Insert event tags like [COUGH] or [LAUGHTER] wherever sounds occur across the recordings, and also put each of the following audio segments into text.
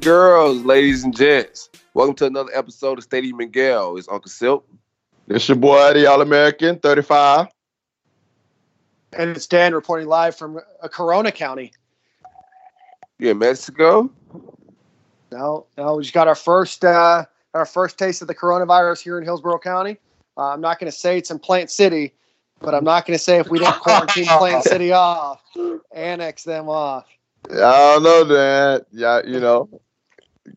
and girls, ladies and gents, welcome to another episode of Stadium Miguel. It's Uncle Silk. It's your boy, the All American, 35. And it's Dan reporting live from uh, Corona County. You in Mexico? No, no, we just got our first uh, our first taste of the coronavirus here in Hillsborough County. Uh, I'm not going to say it's in Plant City, but I'm not going to say if we don't quarantine [LAUGHS] Plant City off, annex them off. I don't know, Dan. Yeah, you know, you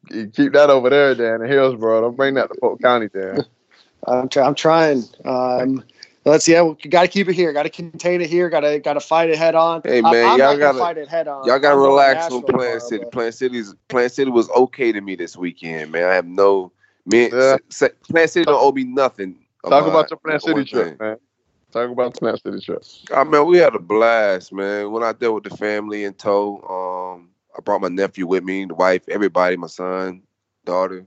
keep that over there, Dan, in Hillsborough. Don't bring that to Polk County, Dan. [LAUGHS] I'm, try- I'm trying. Um, let's yeah, we got to keep it here. Got to contain it here. Got to got to fight it head on. Hey, man, I'm y'all gotta- fight it head on. Y'all gotta relax Nashville on Plant tomorrow, City. but- Plant City's Plant City was okay to me this weekend, man. I have no man. Yeah. s- s- Plant City don't owe me nothing. Talk about your Plant City trip, thing. man. Talk about the Plant City trip. Oh man, we had a blast, man. Went out there with the family in tow. Um, I brought my nephew with me, the wife, everybody, my son, daughter.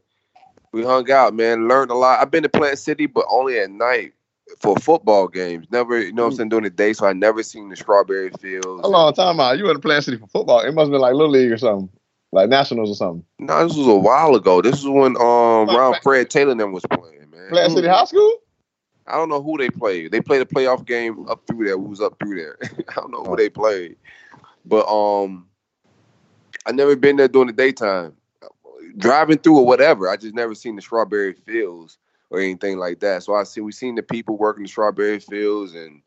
We hung out, man. Learned a lot. I've been to Plant City, but only at night for football games. Never, you know what I'm saying, during the day. So I never seen the strawberry fields. A long time out. You went to Plant City for football. It must have been like Little League or something, like Nationals or something. No, this was a while ago. This was when um Ron Fred Taylor and them was playing, man. Plant City High School? I don't know who they played. They played a playoff game up through there. Who was up through there? [LAUGHS] I don't know who they played. But um I never been there during the daytime. Driving through or whatever. I just never seen the strawberry fields or anything like that. So I see we seen the people working the strawberry fields and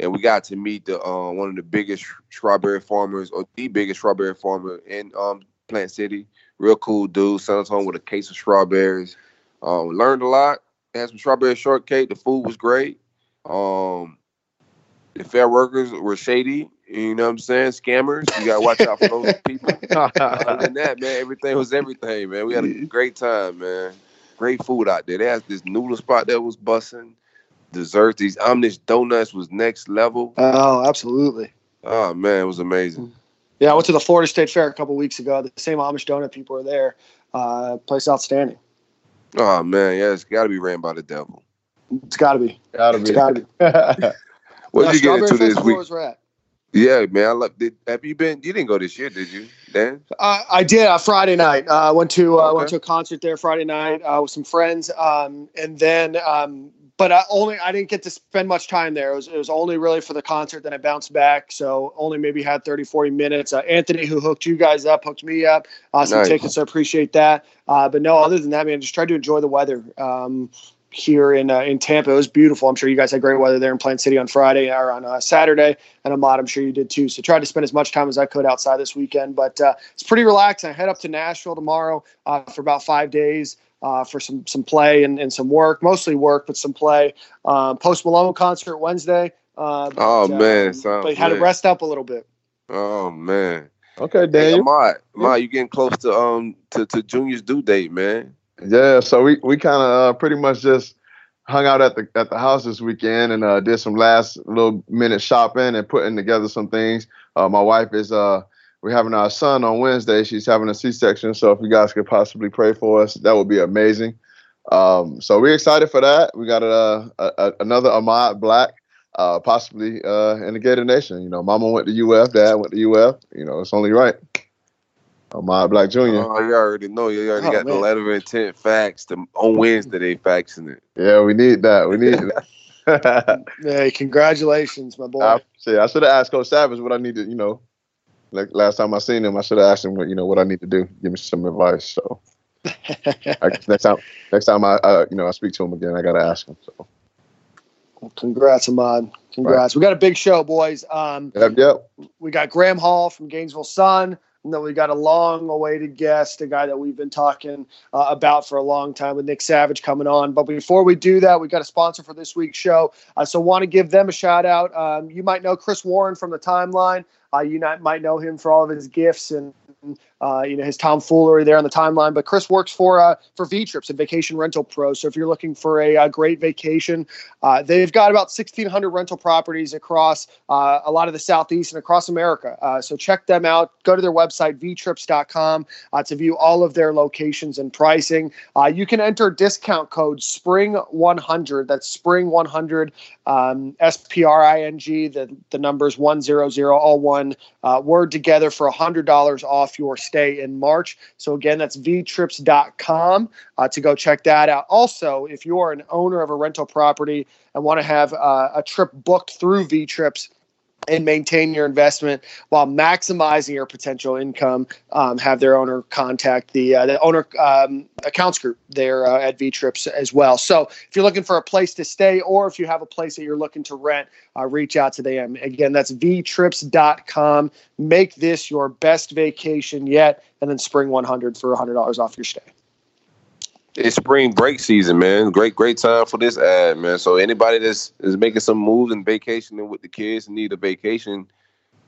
and we got to meet the um one of the biggest strawberry farmers or the biggest strawberry farmer in um Plant City. Real cool dude. Sent us home with a case of strawberries. Um, learned a lot had some strawberry shortcake. The food was great. Um, the fair workers were shady. You know what I'm saying? Scammers. You gotta watch out for those [LAUGHS] people. Other than that, man, everything was everything, man. We had a great time, man. Great food out there. They had this noodle spot that was bussing. Desserts, these Omnish donuts was next level. Oh, absolutely. Oh man, it was amazing. Yeah, I went to the Florida State Fair a couple weeks ago. The same Amish donut people were there. Uh, place outstanding. Oh man, yeah, it's gotta be ran by the devil. It's got to be. Gotta It's be. got to be. [LAUGHS] What did you get into this Festival week? Yeah, man. I love. Did, have you been? You didn't go this year, did you, Dan? Uh, I did uh, Friday night. I uh, went to uh, Okay. went to a concert there Friday night uh, with some friends, um, and then um, but I only I didn't get to spend much time there. It was, it was only really for the concert. Then I bounced back, so only maybe had 30, 40 minutes. Uh, Anthony, who hooked you guys up, hooked me up. Uh, some Nice. tickets. I appreciate that. Uh, but no, other than that, man, just tried to enjoy the weather. Um, here in uh, in Tampa, it was beautiful. I'm sure you guys had great weather there in Plant City on Friday or on uh, Saturday, and Ahmad, I'm sure you did too. So tried to spend as much time as I could outside this weekend, but uh, it's pretty relaxed. I head up to Nashville tomorrow uh, for about five days uh, for some some play and, and some work, mostly work, but some play. Um, Post Malone concert Wednesday. Uh, but, Oh, man, um, sounds but had to rest up a little bit. Oh man. okay, Hey, Daniel. Ahmad, Ahmad, you getting close to um to, to Junior's due date, man. Yeah, so we, we kind of uh, pretty much just hung out at the at the house this weekend and uh, did some last little minute shopping and putting together some things. Uh, my wife is uh we're having our son on Wednesday. She's having a C-section, so if you guys could possibly pray for us, that would be amazing. Um, so we're excited for that. We got a, a, a another Ahmad Black, uh, possibly uh, in the Gator Nation. You know, Mama went to UF, Dad went to UF. You know, it's only right. Ahmad Black Jr. Oh, you already know. You already Oh, got the letter of intent faxed to, on Wednesday. They faxing it. Yeah, we need that. We need that. [LAUGHS] Hey, congratulations, my boy. I, see, I should have asked Coach Savage what I need to, you know, like last time I seen him, I should have asked him what, you know, what I need to do. Give me some advice. So [LAUGHS] I, next time, next time I, uh, you know, I speak to him again, I got to ask him. So Congrats, Ahmad. Congrats. We got a big show, boys. Um, yep, yep. we got Graham Hall from Gainesville Sun. And then we got a long awaited guest, a guy that we've been talking uh, about for a long time with Nick Savage coming on. But before we do that, we got a sponsor for this week's show. Uh, so want to give them a shout out. Um, you might know Chris Warren from the timeline. Uh, you not, might know him for all of his gifts and uh, you know his tomfoolery there on the timeline. But Chris works for uh, for V Trips and Vacation Rental Pro. So if you're looking for a, a great vacation, uh, they've got about 1,600 rental properties across uh, a lot of the southeast and across America. Uh, so check them out. Go to their website vtrips.com uh, to view all of their locations and pricing. you can enter discount code Spring 100. That's Spring 100 um, S P R I N G. The the numbers one zero zero all one word together for hundred dollars off your stay in March. So again, that's vtrips.com uh, to go check that out. Also, if you are an owner of a rental property and want to have uh, a trip booked through vtrips and maintain your investment while maximizing your potential income. Um, have their owner contact the uh, the owner um, accounts group there uh, at V Trips as well. So if you're looking for a place to stay, or if you have a place that you're looking to rent, uh, reach out to them. Again, that's vtrips.com. Make this your best vacation yet, and then spring 100 for $100 off your stay. It's spring break season, man. Great, great time for this ad, man. So anybody that's is making some moves and vacationing with the kids and need a vacation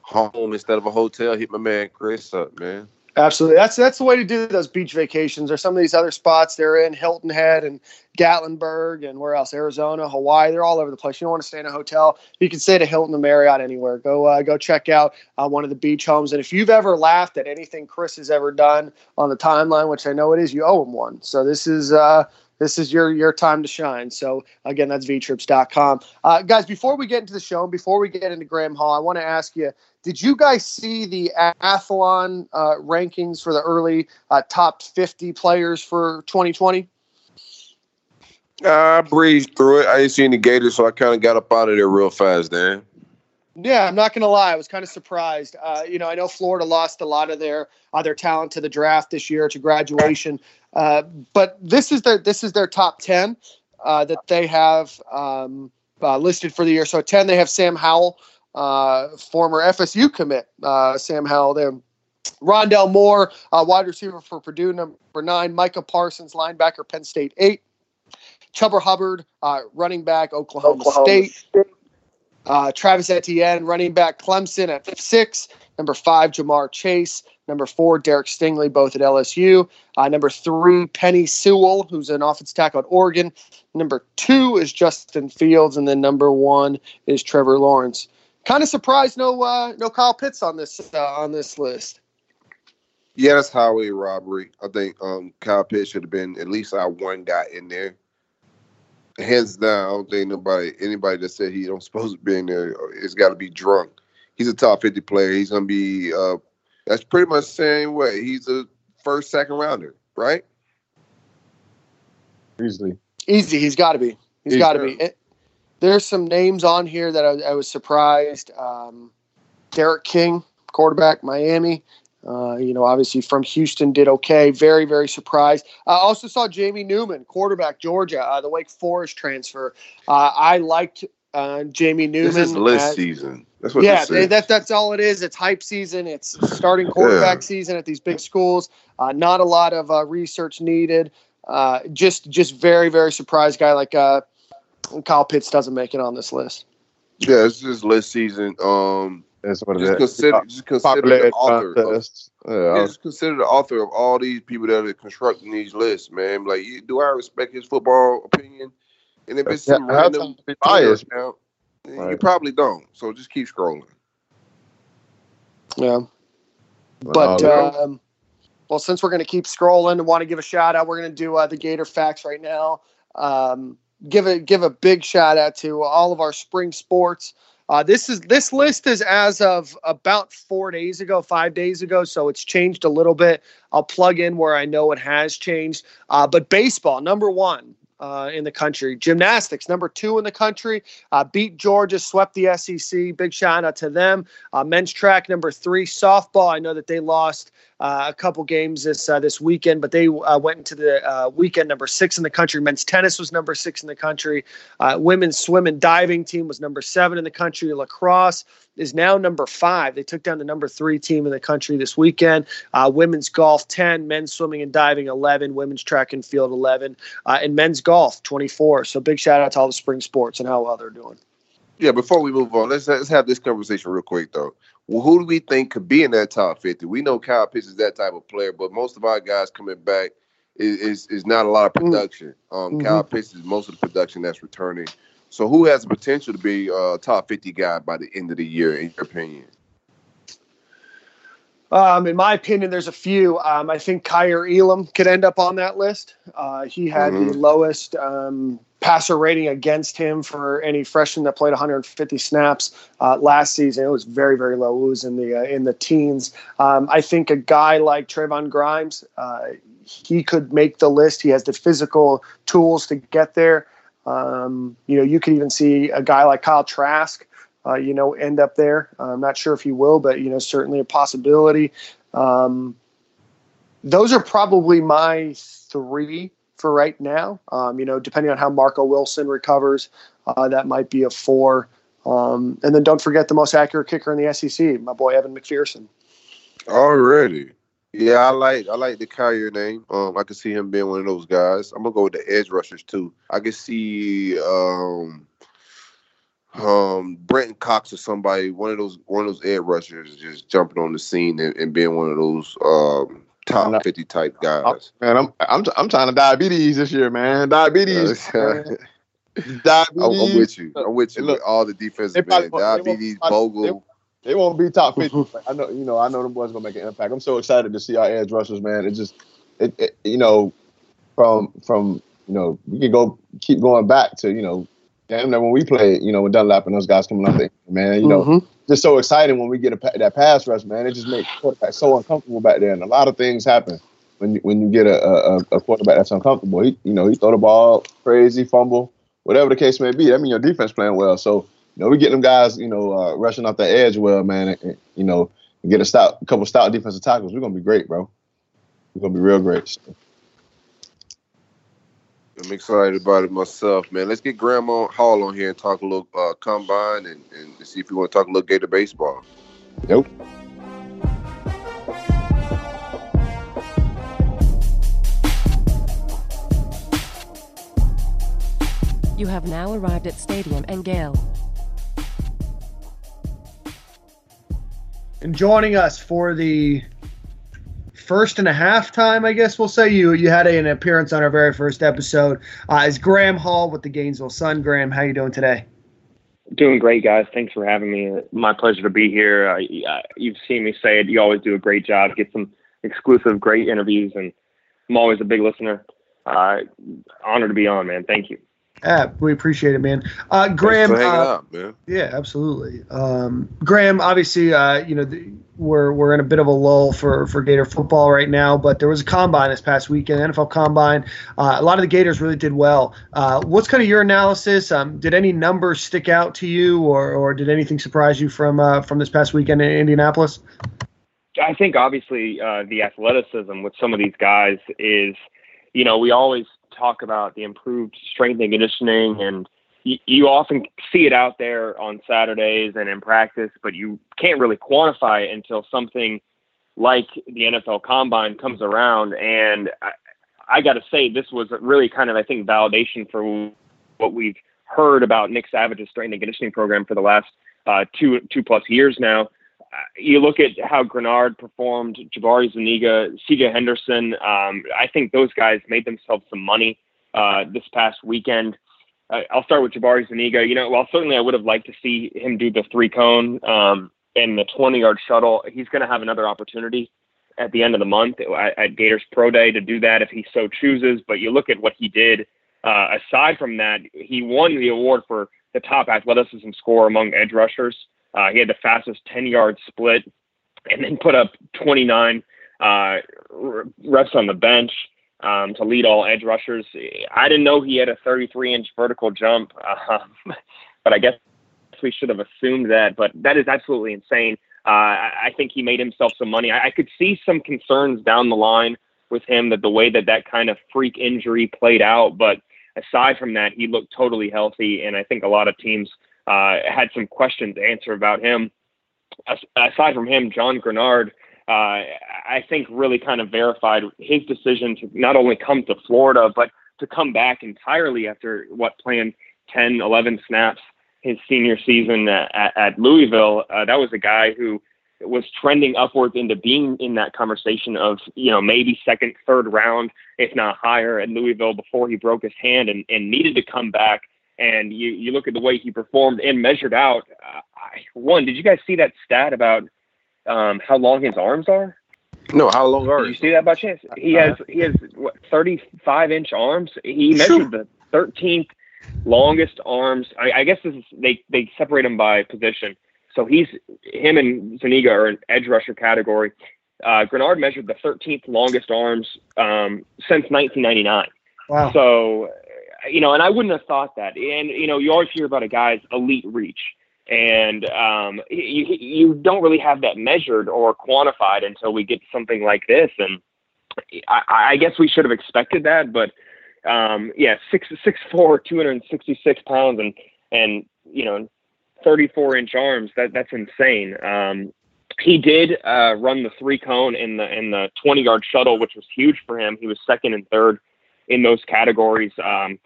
home instead of a hotel, hit my man Chris up, man. Absolutely. That's that's the way to do those beach vacations or some of these other spots they're in Hilton Head and Gatlinburg and where else? Arizona, Hawaii. They're all over the place. You don't want to stay in a hotel. You can stay at a Hilton or Marriott anywhere. Go uh, go check out uh, one of the beach homes. And if you've ever laughed at anything Chris has ever done on the timeline, which I know it is, you owe him one. So this is uh, this is your your time to shine. So again, that's vtrips.com. Uh, guys, before we get into the show and before we get into Graham Hall, I want to ask you, did you guys see the Athlon uh, rankings for the early uh, top 50 players for 2020? I breezed through it. I didn't see any Gators, so I kind of got up out of there real fast, Dan. Yeah, I'm not going to lie. I was kind of surprised. Uh, you know, I know Florida lost a lot of their uh, their talent to the draft this year to graduation, uh, but this is their this is their top ten uh, that they have um, uh, listed for the year. So ten, they have Sam Howell, uh, former FSU commit, Sam Howell. There, Rondale Moore, wide receiver for Purdue, number nine. Micah Parsons, linebacker, Penn State, eight. Chuba Hubbard, running back, Oklahoma, Oklahoma State. State. Uh, Travis Etienne, running back Clemson at six. Number five, Ja'Marr Chase. Number four, Derek Stingley, both at LSU. Uh, number three, Penei Sewell, who's an offensive tackle at Oregon. Number two is Justin Fields, and then number one is Trevor Lawrence. Kind of surprised no uh, no Kyle Pitts on this uh, on this list. Yeah, that's highway robbery. I think um, Kyle Pitts should have been at least our one guy in there hands down, I don't think nobody anybody that said he don't [LAUGHS] supposed to be in there has got to be drunk. He's a top fifty player. He's gonna be. That's pretty much the same way. He's a first, second rounder, right? Easily. Easy. He's got to be. He's got to be. It, there's some names on here that I, I was surprised. Um, D'Eriq King, quarterback, Miami. Uh, you know, obviously from Houston, did okay. Very, very surprised. I uh, also saw Jamie Newman, quarterback, Georgia, uh, the Wake Forest transfer. Uh, I liked uh, Jamie Newman. This is list season. That's what yeah, that, that's all it is. It's hype season. It's starting quarterback yeah. season at these big schools. Uh, not a lot of research needed. just, just very, very surprised guy like Kyle Pitts doesn't make it on this list. Yeah, it's just list season. Um, that's what just consider, just consider the author. Of, yeah, just consider the author of all these people that are constructing these lists, man. Like, do I respect his football opinion? And if it's some random bias, now, right. you probably don't. So just keep scrolling. Yeah, but um, well, since we're going to keep scrolling and want to give a shout out, we're going to do uh, the Gator facts right now. Um, give a give a big shout out to all of our spring sports. Uh, this is this list is as of about four days ago, five days ago, so it's changed a little bit. I'll plug in where I know it has changed. Uh, but baseball, number one uh, in the country. Gymnastics, number two in the country, uh, beat Georgia, swept the SEC. Big shout out to them. Uh, men's track, number three. Softball, I know that they lost uh, a couple games this uh, this weekend, but they uh, went into the uh, weekend number six in the country. Men's tennis was number six in the country. Uh, women's swim and diving team was number seven in the country. Lacrosse is now number five. They took down the number three team in the country this weekend. Uh, women's golf 10, men's swimming and diving 11, women's track and field 11, and men's golf 24. So big shout out to all the spring sports and how well they're doing. Yeah, before we move on, let's let's have this conversation real quick though. Well, who do we think could be in that top 50? We know Kyle Pitts is that type of player, but most of our guys coming back is is, is not a lot of mm. production. Um, mm-hmm. Kyle Pitts is most of the production that's returning. So who has the potential to be a top 50 guy by the end of the year, in your opinion? Um, in my opinion, there's a few. Um, I think Kaiir Elam could end up on that list. Uh, he had mm-hmm. the lowest um, passer rating against him for any freshman that played 150 snaps uh, last season. It was very, very low. It was in the uh, in the teens. Um, I think a guy like Trevon Grimes, uh, he could make the list. He has the physical tools to get there. Um, you know, you could even see a guy like Kyle Trask uh, you know, end up there. I'm not sure if he will, but you know, certainly a possibility. Um, those are probably my three for right now. Um, you know, depending on how Marco Wilson recovers, uh, that might be a four. Um, and then don't forget the most accurate kicker in the SEC, my boy Evan McPherson. Already. Yeah, I like I like the Kaiir name. Um, I can see him being one of those guys. I'm gonna go with the edge rushers too. I can see um, um Brenton Cox or somebody, one of those one of those edge rushers just jumping on the scene and, and being one of those um top fifty type guys. Man, I'm I'm I'm trying to diabetes this year, man. Diabetes. [LAUGHS] diabetes. I'm, with you. I'm with you. Look, with all the defensive man. Diabetes, Bogle. They, they won't be top fifty. [LAUGHS] I know, you know, I know them boys gonna make an impact. I'm so excited to see our edge rushers, man. It just, it, it you know, from from you know, we can go keep going back to you know damn that when we played, you know, with Dunlap and those guys coming up there, man, you know, mm-hmm. Just so exciting when we get a, that pass rush, man. It just makes quarterback so uncomfortable back there, and a lot of things happen when you, when you get a, a, a quarterback that's uncomfortable. He, you know, he throw the ball crazy, fumble, whatever the case may be. I mean, your defense playing well, so you know, we get them guys, you know, uh, rushing off the edge well, man. And, and, you know, get a stout, a couple stout defensive tackles. We're gonna be great, bro. We're gonna be real great. So. I'm excited about it myself, man. Let's get Graham Hall on here and talk a little uh, combine and, and see if we want to talk a little Gator baseball. Nope. You have now arrived at Stadium and Gale. And joining us for the first and a half time, I guess we'll say. You you had a, an appearance on our very first episode. Uh, is Graham Hall with the Gainesville Sun? Graham, how you doing today? Doing great, guys. Thanks for having me. My pleasure to be here. Uh, you've seen me say it. You always do a great job. Get some exclusive, great interviews, and I'm always a big listener. Uh, honored to be on, man. Thank you. Yeah, we appreciate it, man. Uh, Graham, uh, up, man. yeah, absolutely. Um, Graham, obviously, uh, you know, the, we're we're in a bit of a lull for for Gator football right now, but there was a combine this past weekend, NFL combine. Uh, a lot of the Gators really did well. Uh, what's kind of your analysis? Um, did any numbers stick out to you, or or did anything surprise you from uh, from this past weekend in Indianapolis? I think obviously the athleticism with some of these guys is, you know, we always talk about the improved strength and conditioning and you, often see it out there on Saturdays and in practice, but you can't really quantify it until something like the NFL Combine comes around. And I, I got to say, this was really kind of, I think, validation for what we've heard about Nick Savage's strength and conditioning program for the last uh, two two plus years now. You look at how Greenard performed, Jabari Zuniga, C.J. Henderson. Um, I think those guys made themselves some money uh, this past weekend. Uh, I'll start with Jabari Zuniga. You know, while certainly I would have liked to see him do the three cone um, and the 20 yard shuttle, he's going to have another opportunity at the end of the month at, at, Gators Pro Day to do that if he so chooses. But you look at what he did. Uh, aside from that, he won the award for the top athleticism score among edge rushers. Uh, he had the fastest 10 yard split and then put up 29 uh, reps on the bench um, to lead all edge rushers. I didn't know he had a 33 inch vertical jump, uh, [LAUGHS] but I guess we should have assumed that. But that is absolutely insane. Uh, I think he made himself some money. I, I could see some concerns down the line with him that the way that that kind of freak injury played out. But aside from that, he looked totally healthy, and I think a lot of teams uh, had some questions to answer about him. As, aside from him, John Greenard, uh, I think really kind of verified his decision to not only come to Florida, but to come back entirely after what playing 10, 11 snaps his senior season at, at Louisville. Uh, that was a guy who was trending upwards into being in that conversation of you know maybe second, third round, if not higher, at Louisville before he broke his hand and, and needed to come back. And you you look at the way he performed and measured out. Uh, one, did you guys see that stat about um, how long his arms are? No, how long are Did you see that by chance? He has he has what 35 inch arms. He measured the 13th longest arms. I, I guess this is they they separate him by position. So he's him and Zuniga are an edge rusher category. Uh, Greenard measured the 13th longest arms um, since 1999. Wow. So, you know, and I wouldn't have thought that. And you know, you always hear about a guy's elite reach, and um, you you don't really have that measured or quantified until we get something like this. And I, I guess we should have expected that, but um, yeah, six six four, two hundred sixty six pounds, and and you know, thirty four inch arms. That that's insane. Um, he did uh, run the three cone in the in the twenty yard shuttle, which was huge for him. He was second and third in those categories. Um,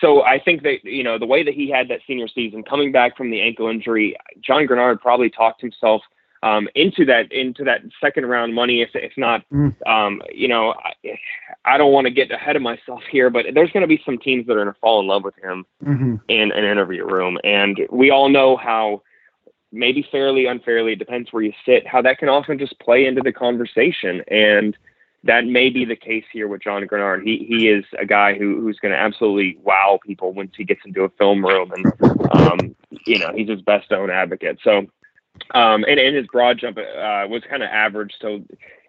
so I think that you know the way that he had that senior season, coming back from the ankle injury, John Greenard probably talked himself um, into that into that second round money. If if not, Mm. um, you know, I, I don't want to get ahead of myself here, but there's going to be some teams that are going to fall in love with him hmm in an interview room, and we all know how. Maybe fairly, unfairly, it depends where you sit, how that can often just play into the conversation. And that may be the case here with John Greenard. He he is a guy who who's going to absolutely wow people once he gets into a film room, and um, you know he's his best known advocate. So, um, and and his broad jump uh, was kind of average. So,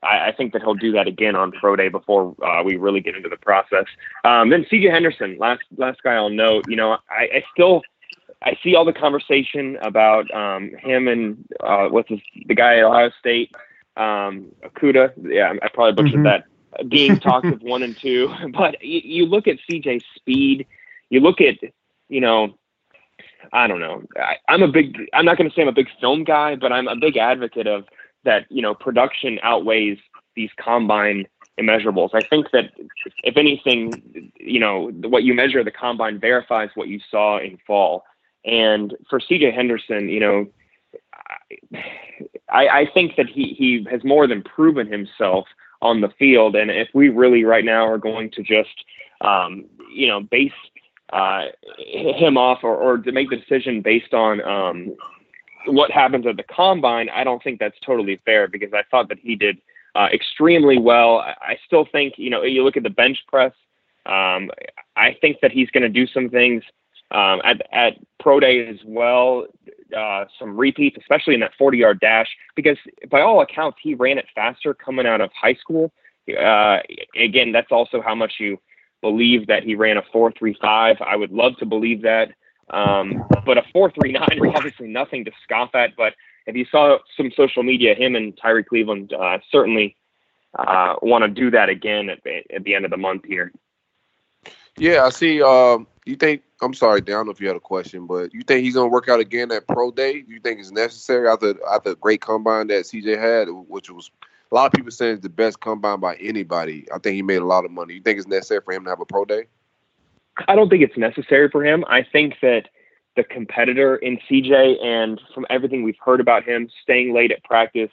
I, I think that he'll do that again on pro day before uh, we really get into the process. Um, then C.J. Henderson, last last guy I'll note. You know, I, I still. I see all the conversation about um, him and uh, what's his, the guy at Ohio State, um, Okudah. Yeah, I probably butchered Mhm. that. Being talked of one and two, [LAUGHS] but you, you look at CJ's speed. You look at, you know, I don't know. I, I'm a big. I'm not going to say I'm a big film guy, but I'm a big advocate of that. You know, production outweighs these combine immeasurables. I think that if anything, you know, what you measure the combine verifies what you saw in fall. And for CJ Henderson, you know, I, I think that he, he has more than proven himself on the field. And if we really right now are going to just, um, you know, base uh, him off or, or to make the decision based on um, what happens at the combine, I don't think that's totally fair because I thought that he did uh, extremely well. I, still think, you know, you look at the bench press. Um, I think that he's going to do some things um, at, at pro day as well. Uh, some repeats, especially in that 40 yard dash, because by all accounts, he ran it faster coming out of high school. Uh, again, that's also how much you believe that he ran a 4.35. I would love to believe that. Um, but a 4.39 is [LAUGHS] obviously nothing to scoff at. But if you saw some social media, him and Tyree Cleveland uh, certainly uh, want to do that again at the, at the end of the month here. Yeah, I see. Um, you think? I'm sorry, Dan. I don't know if you had a question, but you think he's gonna work out again at pro day? You think it's necessary after after the great combine that CJ had, which was a lot of people saying it's the best combine by anybody? I think he made a lot of money. You think it's necessary for him to have a pro day? I don't think it's necessary for him. I think that the competitor in CJ and from everything we've heard about him, staying late at practice,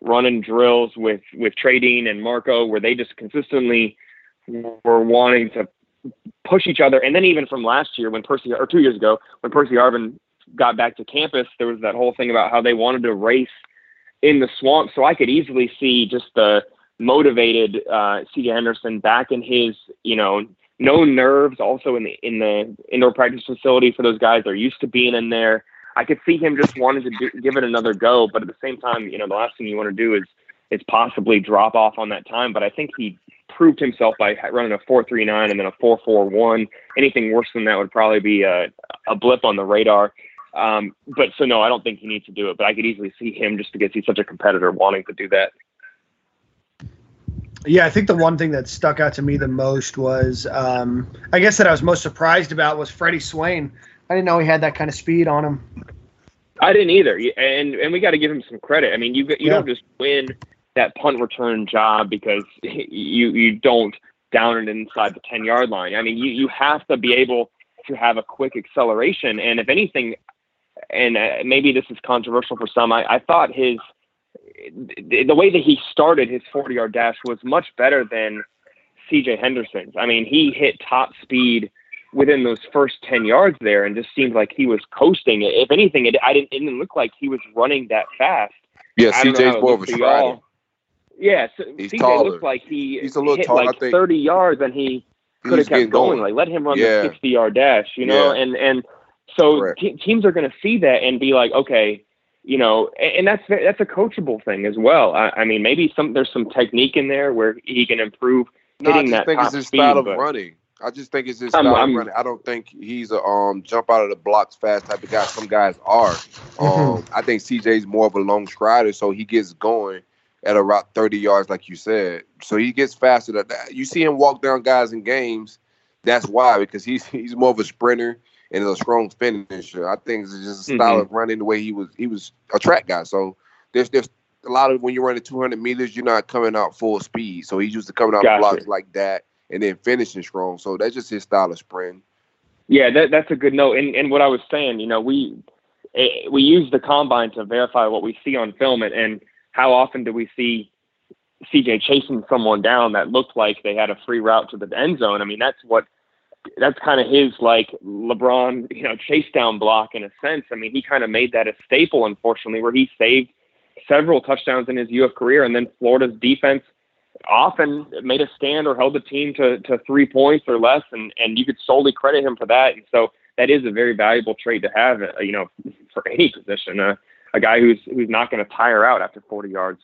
running drills with with Trey Dean and Marco, where they just consistently were wanting to push each other. And then even from last year when Percy or two years ago when Percy Harvin got back to campus, there was that whole thing about how they wanted to race in the swamp. So I could easily see just the motivated uh, C.J. Henderson back in his, you know, no nerves. Also in the in the indoor practice facility for those guys, they're used to being in there. I could see him just wanting to do, give it another go, but at the same time, you know, the last thing you want to do is is possibly drop off on that time. But I think he proved himself by running a 4.39 and then a 4.41. Anything worse than that would probably be a, a blip on the radar. Um, but so no, I don't think he needs to do it. But I could easily see him just because he's such a competitor wanting to do that. Yeah, I think the one thing that stuck out to me the most was, um, I guess that I was most surprised about was Freddie Swain. I didn't know he had that kind of speed on him. I didn't either, and and we got to give him some credit. I mean, you you Yeah. don't just win that punt return job because [LAUGHS] you you don't down it inside the ten yard line. I mean, you you have to be able to have a quick acceleration, and if anything, and uh, maybe this is controversial for some, I, I thought his the, way that he started his 40 yard dash was much better than CJ Henderson's. I mean, he hit top speed within those first 10 yards there and just seemed like he was coasting. If anything, it, I didn't, it didn't look like he was running that fast. Yeah, CJ's more of a strider. Y'all. Yeah, so He's CJ taller. looked like he He's a little hit tall, I like think. 30 yards and he He could have kept getting going. Like let him run Yeah. the 60 yard dash, you know, Yeah. and and so te- teams are going to see that and be like, okay, you know, and, and that's that's a coachable thing as well. I, I mean, maybe some there's some technique in there where he can improve. No, I just that think it's his speed, style of running. I just think it's his I'm- style I'm- of running. I don't think he's a um jump out of the blocks fast type of guy. Some guys are. Um, I think CJ's more of a long strider, so he gets going at around 30 yards, like you said. So he gets faster than that. You see him walk down guys in games. That's why because he's he's more of a sprinter and a strong finisher. I think it's just a style Mhm. of running the way he was. He was a track guy. So there's there's a lot of when you're running 200 meters, you're not coming out full speed. So he's used to coming out Gotcha. blocks like that and then finishing strong. So that's just his style of sprint. Yeah, that, that's a good note. And and what I was saying, you know, we eh, we use the combine to verify what we see on film, and, and how often do we see CJ chasing someone down that looked like they had a free route to the end zone? I mean, that's what that's kind of his like LeBron, you know, chase down block in a sense. I mean, he kind of made that a staple, unfortunately, where he saved several touchdowns in his UF career, and then Florida's defense often made a stand or held the team to, to three points or less, and, and you could solely credit him for that. And so that is a very valuable trait to have, uh, you know, for any position. Uh, a guy who's who's not going to tire out after 40 yards.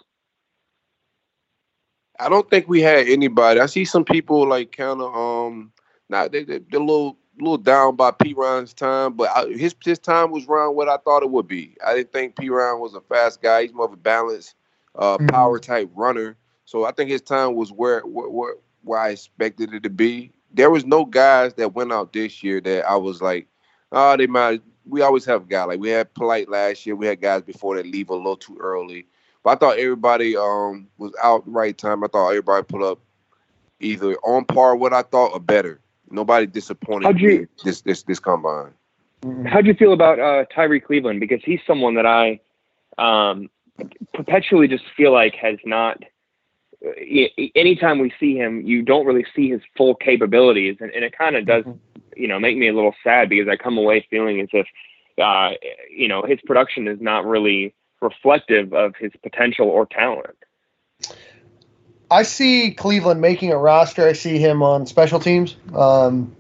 I don't think we had anybody. I see some people like kind of um, not they, they, they're a little little down by Perine's time, but I, his his time was around what I thought it would be. I didn't think P. Ryan was a fast guy. He's more of a balanced, uh, Mhm. power type runner. So I think his time was where, where where where I expected it to be. There was no guys that went out this year that I was like, oh, they might. We always have a guy like we had Polite last year. We had guys before that leave a little too early. But I thought everybody um was out the right time. I thought everybody put up either on par what I thought or better. Nobody disappointed How'd you- me this this this combine. How'd you feel about uh, Tyree Cleveland? Because he's someone that I um, perpetually just feel like has not. Anytime we see him, you don't really see his full capabilities, and, and it kind of does, you know, make me a little sad because I come away feeling as if, uh, you know, his production is not really reflective of his potential or talent. I see Cleveland making a roster. I see him on special teams. Um,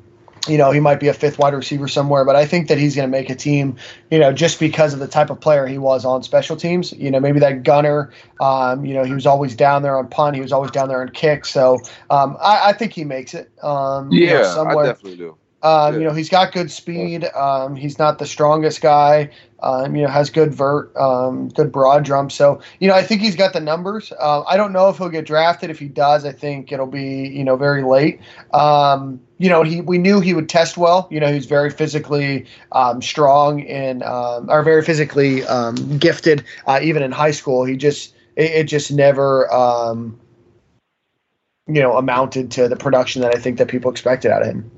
you know, he might be a fifth wide receiver somewhere, but I think that he's going to make a team, you know, just because of the type of player he was on special teams. You know, maybe that gunner, um, you know, he was always down there on punt. He was always down there on kick. So um, I, I think he makes it. Um, you know, Yeah, I somewhere. definitely do. Um, Yeah. You know, he's got good speed. Um, he's not the strongest guy. Um, you know, has good vert, um, good broad jump. So, you know, I think he's got the numbers. Uh, I don't know if he'll get drafted. If he does, I think it'll be, you know, very late. Um, you know, he we knew he would test well. You know, he's very physically um, strong and um, or very physically um, gifted. Uh, even in high school, he just it, it just never. Um, you know, amounted to the production that I think that people expected out of him.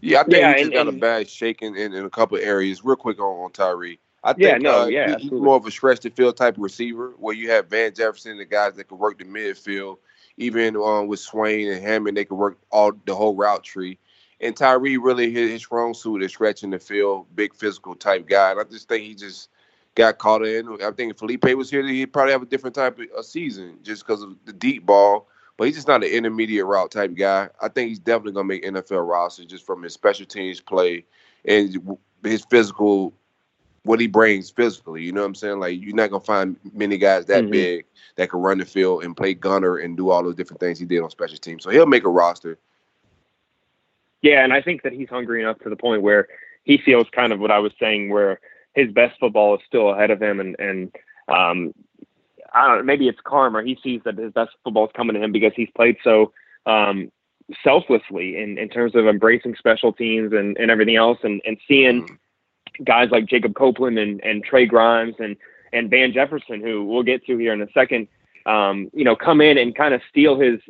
Yeah, I think Yeah, he just and- got a bad shaking in, in a couple of areas. Real quick on, on Tyree. I think Yeah, no, uh, yeah, he- he's more of a stretch the field type of receiver where you have Van Jefferson, the guys that can work the midfield. Even um, with Swain and Hammond, they can work all the whole route tree. And Tyree really his, his strong suit is stretching the field, big physical type guy. And I just think he just got caught in. I think if Feleipe was here, he'd probably have a different type of a season just because of the deep ball. But he's just not an intermediate route type guy. I think he's definitely gonna make NFL rosters just from his special teams play and his physical, what he brings physically. You know what I'm saying? Like you're not gonna find many guys that Mhm. big that can run the field and play gunner and do all those different things he did on special teams. So he'll make a roster. Yeah, and I think that he's hungry enough to the point where he feels kind of what I was saying, where his best football is still ahead of him, and and um, I don't know, maybe it's karma. He sees that his best football is coming to him because he's played so um, selflessly in, in terms of embracing special teams and, and everything else, and and seeing guys like Jacob Copeland and, and Trey Grimes and and Van Jefferson, who we'll get to here in a second, um, you know, come in and kind of steal his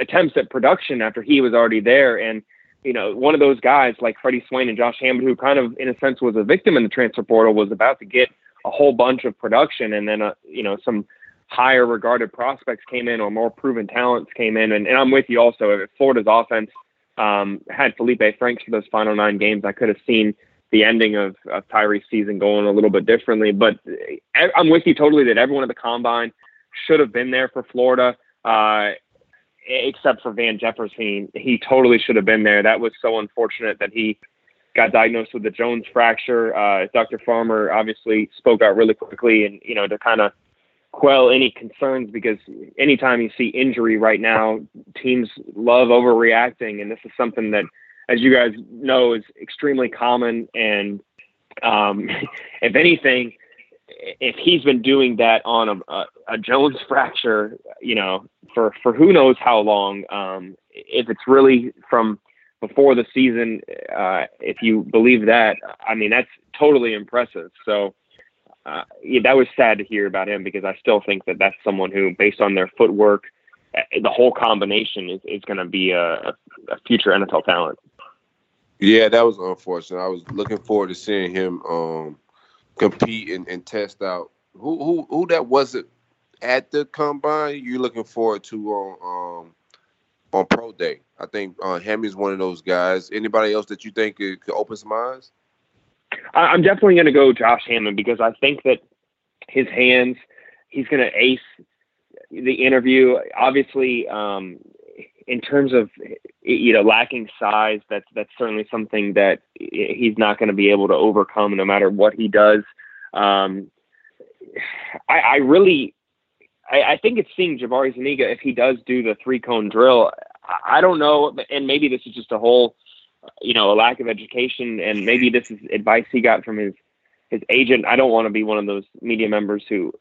attempts at production after he was already there. And, you know, one of those guys like Freddie Swain and Josh Hammond, who kind of, in a sense, was a victim in the transfer portal, was about to get a whole bunch of production and then, uh, you know, some higher regarded prospects came in or more proven talents came in. And, and I'm with you also. If Florida's offense um, had Feleipe Franks for those final nine games, I could have seen the ending of, of Tyree's season going a little bit differently. But eh, I'm with you totally that everyone at the combine should have been there for Florida, uh, except for Van Jefferson. He totally should have been there. That was so unfortunate that he got diagnosed with the Jones fracture. Uh, Dr. Farmer obviously spoke out really quickly and, you know, to kind of quell any concerns because anytime you see injury right now, teams love overreacting. And this is something that, as you guys know, is extremely common. And um, [LAUGHS] if anything, if he's been doing that on a, a, a, Jones [LAUGHS] fracture, you know, for, for who knows how long, um, if it's really from before the season, uh, if you believe that, I mean, that's totally impressive. So, uh, yeah, that was sad to hear about him because I still think that that's someone who, based on their footwork, uh, the whole combination is, is going to be a, a, future NFL talent. Yeah, that was unfortunate. I was looking forward to seeing him um, compete and, and, test out who who who that wasn't at the combine. You're looking forward to on um, on pro day. I think uh, is one of those guys. Anybody else that you think could, could open some eyes? I'm definitely going to go Josh Hammond because I think that his hands, he's going to ace the interview. Obviously, um, in terms of you know lacking size, that's that's certainly something that he's not going to be able to overcome no matter what he does. Um, I, I really, I, I think it's seeing Jabari Zuniga if he does do the three cone drill. I don't know, and maybe this is just a whole you know, a lack of education, and maybe this is advice he got from his his agent. I don't want to be one of those media members who,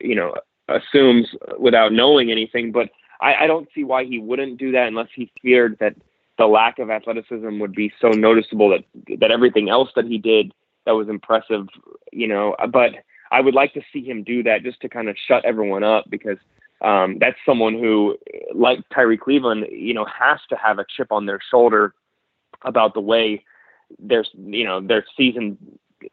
you know, assumes without knowing anything, but I, I don't see why he wouldn't do that unless he feared that the lack of athleticism would be so noticeable that that everything else that he did that was impressive, you know. But I would like to see him do that just to kind of shut everyone up because um, that's someone who, like Tyree Cleveland, you know, has to have a chip on their shoulder about the way their you know their season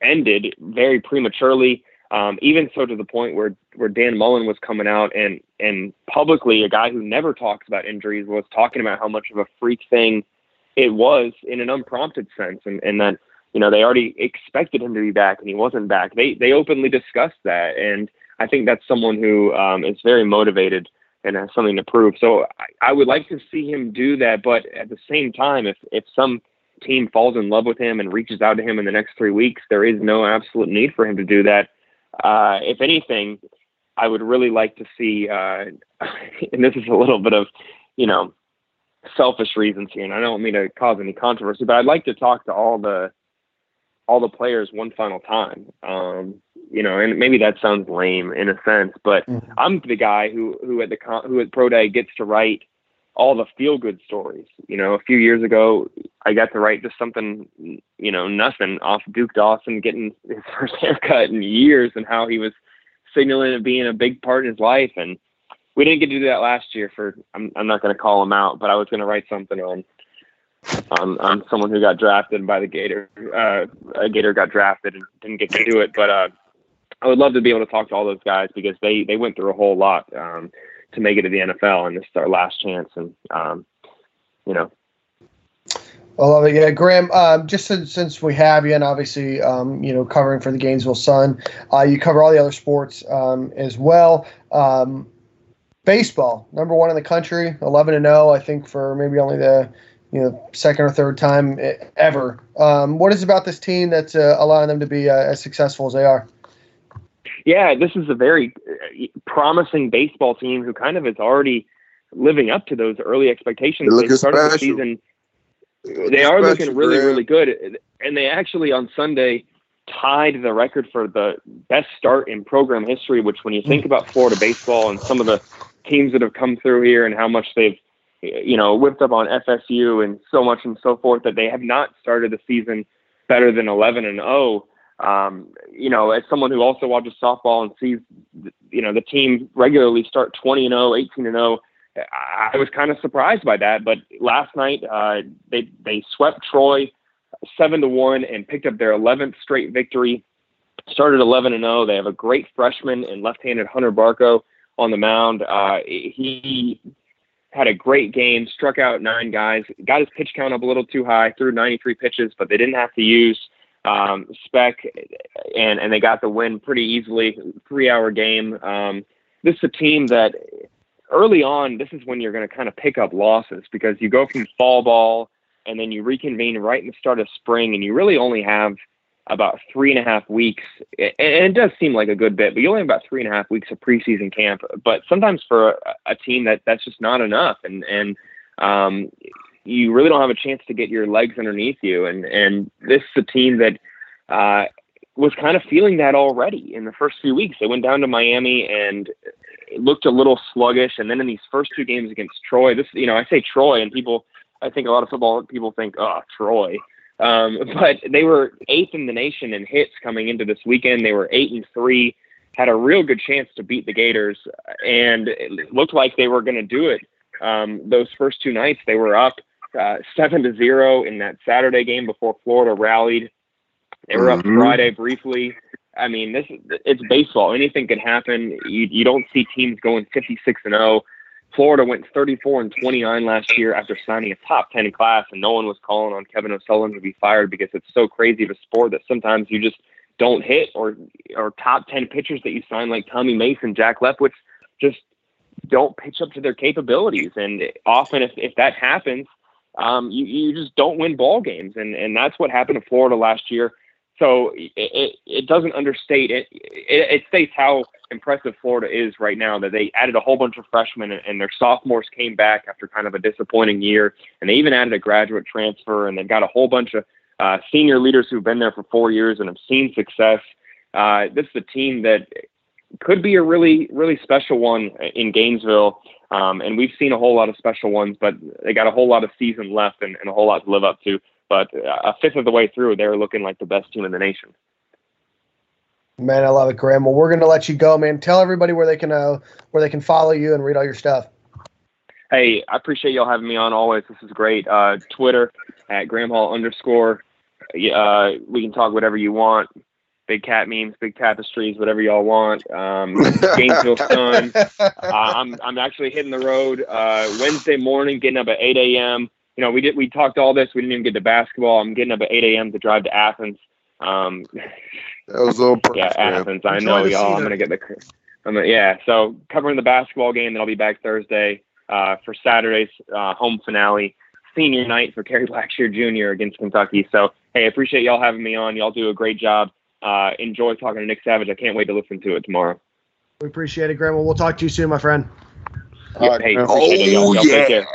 ended very prematurely. Um, even so to the point where where Dan Mullen was coming out and and publicly a guy who never talks about injuries was talking about how much of a freak thing it was in an unprompted sense and and that you know they already expected him to be back and he wasn't back. They they openly discussed that and I think that's someone who um, is very motivated and has something to prove. So I, I would like to see him do that, but at the same time, if if some team falls in love with him and reaches out to him in the next three weeks, there is no absolute need for him to do that. Uh, if anything, I would really like to see, uh, [LAUGHS] and this is a little bit of, you know, selfish reasons here, and I don't mean to cause any controversy, but I'd like to talk to all the all the players one final time. Um, you know, and maybe that sounds lame in a sense, but mm-hmm. I'm the guy who who at the who at pro day gets to write all the feel good stories. You know, a few years ago, I got to write just something, you know, nothing off Duke Dawson getting his [LAUGHS] first haircut in years and how he was signaling it being a big part in his life. And we didn't get to do that last year for, I'm, I'm not going to call him out, but I was going to write something on on, on someone who got drafted by the Gator. Uh, a Gator got drafted and didn't get to do it, but uh, I would love to be able to talk to all those guys because they they went through a whole lot um, to make it to the NFL, and this is our last chance. And um, you know, I love it. Yeah, Graham. Um, just since, since we have you, and obviously, um, you know, covering for the Gainesville Sun, uh, you cover all the other sports um, as well. Um, baseball, number one in the country, eleven and zero. I think for maybe only the you know second or third time ever. Um, what is about this team that's uh, allowing them to be uh, as successful as they are? Yeah, this is a very uh, promising baseball team who kind of is already living up to those early expectations. They started special. the season. They are looking really, really good, and they actually on Sunday tied the record for the best start in program history. Which, when you think about Florida baseball and some of the teams that have come through here and how much they've you know, whipped up on FSU and so much and so forth that they have not started the season better than 11 and 0. Um, you know, as someone who also watches softball and sees, you know, the team regularly start 20 and 0, 18 and 0, I was kind of surprised by that. But last night, uh, they they swept Troy seven to one and picked up their 11th straight victory. Started 11 and 0. They have a great freshman and left-handed Hunter Barco on the mound. Uh, he had a great game, struck out nine guys, got his pitch count up a little too high, threw 93 pitches, but they didn't have to use um, spec, and and they got the win pretty easily. Three hour game. Um, this is a team that early on, this is when you're going to kind of pick up losses because you go from fall ball and then you reconvene right in the start of spring, and you really only have about three and a half weeks. And it does seem like a good bit, but you only have about three and a half weeks of preseason camp. But sometimes for a, a team that that's just not enough, and and um, you really don't have a chance to get your legs underneath you. And and this is a team that uh, was kind of feeling that already in the first few weeks. They went down to Miami and looked a little sluggish, and then in these first two games against Troy, this you know I say Troy, and people I think a lot of football people think oh Troy. Um, [LAUGHS] but they were eighth in the nation in hits coming into this weekend. They were eight and three, had a real good chance to beat the Gators, and it looked like they were going to do it. Um, those first two nights, they were up uh, seven to zero in that Saturday game before Florida rallied. They were up Mhm. Friday briefly. I mean, this is it's baseball. Anything can happen. You you don't see teams going 56 and 0. Florida went 34 and 29 last year after signing a top 10 class, and no one was calling on Kevin O'Sullivan to be fired because it's so crazy of a sport that sometimes you just don't hit, or or top 10 pitchers that you sign like Tommy Mason, Jack Leftwich, just don't pitch up to their capabilities. And often, if if that happens, um, you you just don't win ball games, and and that's what happened to Florida last year. So it, it, it doesn't understate it. it. It states how impressive Florida is right now that they added a whole bunch of freshmen and, and their sophomores came back after kind of a disappointing year. And they even added a graduate transfer and they've got a whole bunch of uh, senior leaders who've been there for four years and have seen success. Uh, this is a team that could be a really, really special one in Gainesville. Um, and we've seen a whole lot of special ones, but they got a whole lot of season left and, and a whole lot to live up to but a fifth of the way through, they're looking like the best team in the nation. Man, I love it, Graham. Well, we're going to let you go, man. Tell everybody where they can uh, where they can follow you and read all your stuff. Hey, I appreciate y'all having me on always. This is great. Uh, Twitter at Graham Hall underscore. Uh, we can talk whatever you want. Big cat memes, big tapestries, whatever y'all want. Um, Gainesville [LAUGHS] Sun. Uh, I'm I'm actually hitting the road uh, Wednesday morning, getting up at 8 a.m you know, we did we talked all this. We didn't even get to basketball. I'm getting up at 8 a.m. to drive to Athens. Um, That was on purpose, [LAUGHS] yeah, man. Athens. I know, y'all. I'm gonna get the. I'm gonna, yeah. So covering the basketball game, then I'll be back Thursday uh, for Saturday's uh, home finale, senior night for Kerry Blackshear Jr. against Kentucky. So hey, I appreciate y'all having me on. Y'all do a great job. Uh, enjoy talking to Nick Savage. I can't wait to listen to it tomorrow. We appreciate it, Graham. Well, we'll talk to you soon, my friend. All right, Hey, man. it, y'all. Oh, Y'all take yeah. care.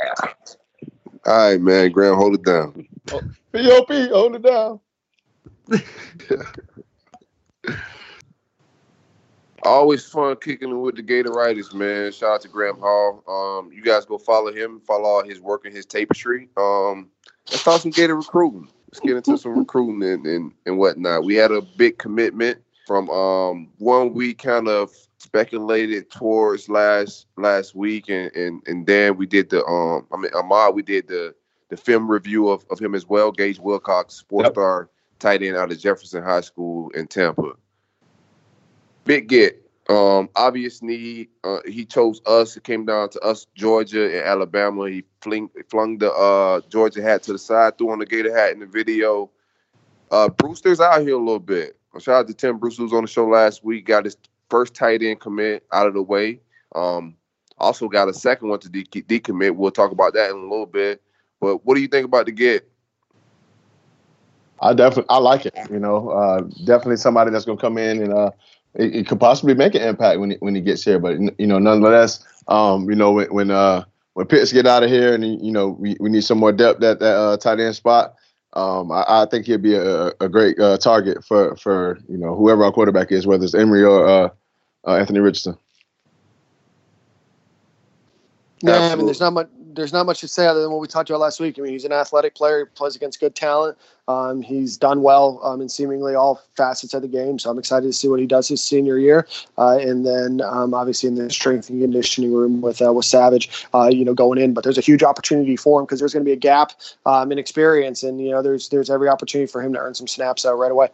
All right, man. Graham, hold it down. POP, hold it down. [LAUGHS] Always fun kicking it with the Gator Writers, man. Shout out to Graham Hall. Um, you guys go follow him, follow all his work and his tapestry. Um, let's talk some Gator recruiting. Let's get into some recruiting and, and, and whatnot. We had a big commitment from um, one we kind of speculated towards last last week, and and, and then we did the um, I mean Ahmad, we did the the film review of, of him as well. Gage Wilcox, four star tight end out of Jefferson High School in Tampa. Big get. Um, obvious need. Uh, he chose us. It came down to us, Georgia and Alabama. He fling, flung the uh, Georgia hat to the side, threw on the Gator hat in the video. Uh, Brewster's out here a little bit. Shout out to Tim Brewster, who was on the show last week. Got his first tight end commit out of the way. Um, also got a second one to de- decommit. We'll talk about that in a little bit. But what do you think about the get? I definitely I like it. You know, uh, definitely somebody that's gonna come in and uh, it, it could possibly make an impact when he, when he gets here. But you know, nonetheless, um, you know, when when uh, when Pitts get out of here and you know we, we need some more depth at that uh, tight end spot. Um, I, I think he'll be a, a great uh, target for for you know whoever our quarterback is, whether it's Emory or uh, uh, Anthony Richardson. Yeah, I mean, there's not much. There's not much to say other than what we talked about last week. I mean, he's an athletic player. He plays against good talent. Um, he's done well um, in seemingly all facets of the game. So I'm excited to see what he does his senior year. Uh, and then um, obviously in the strength and conditioning room with uh, with Savage, uh, you know, going in. But there's a huge opportunity for him because there's going to be a gap um, in experience, and you know, there's there's every opportunity for him to earn some snaps uh, right away.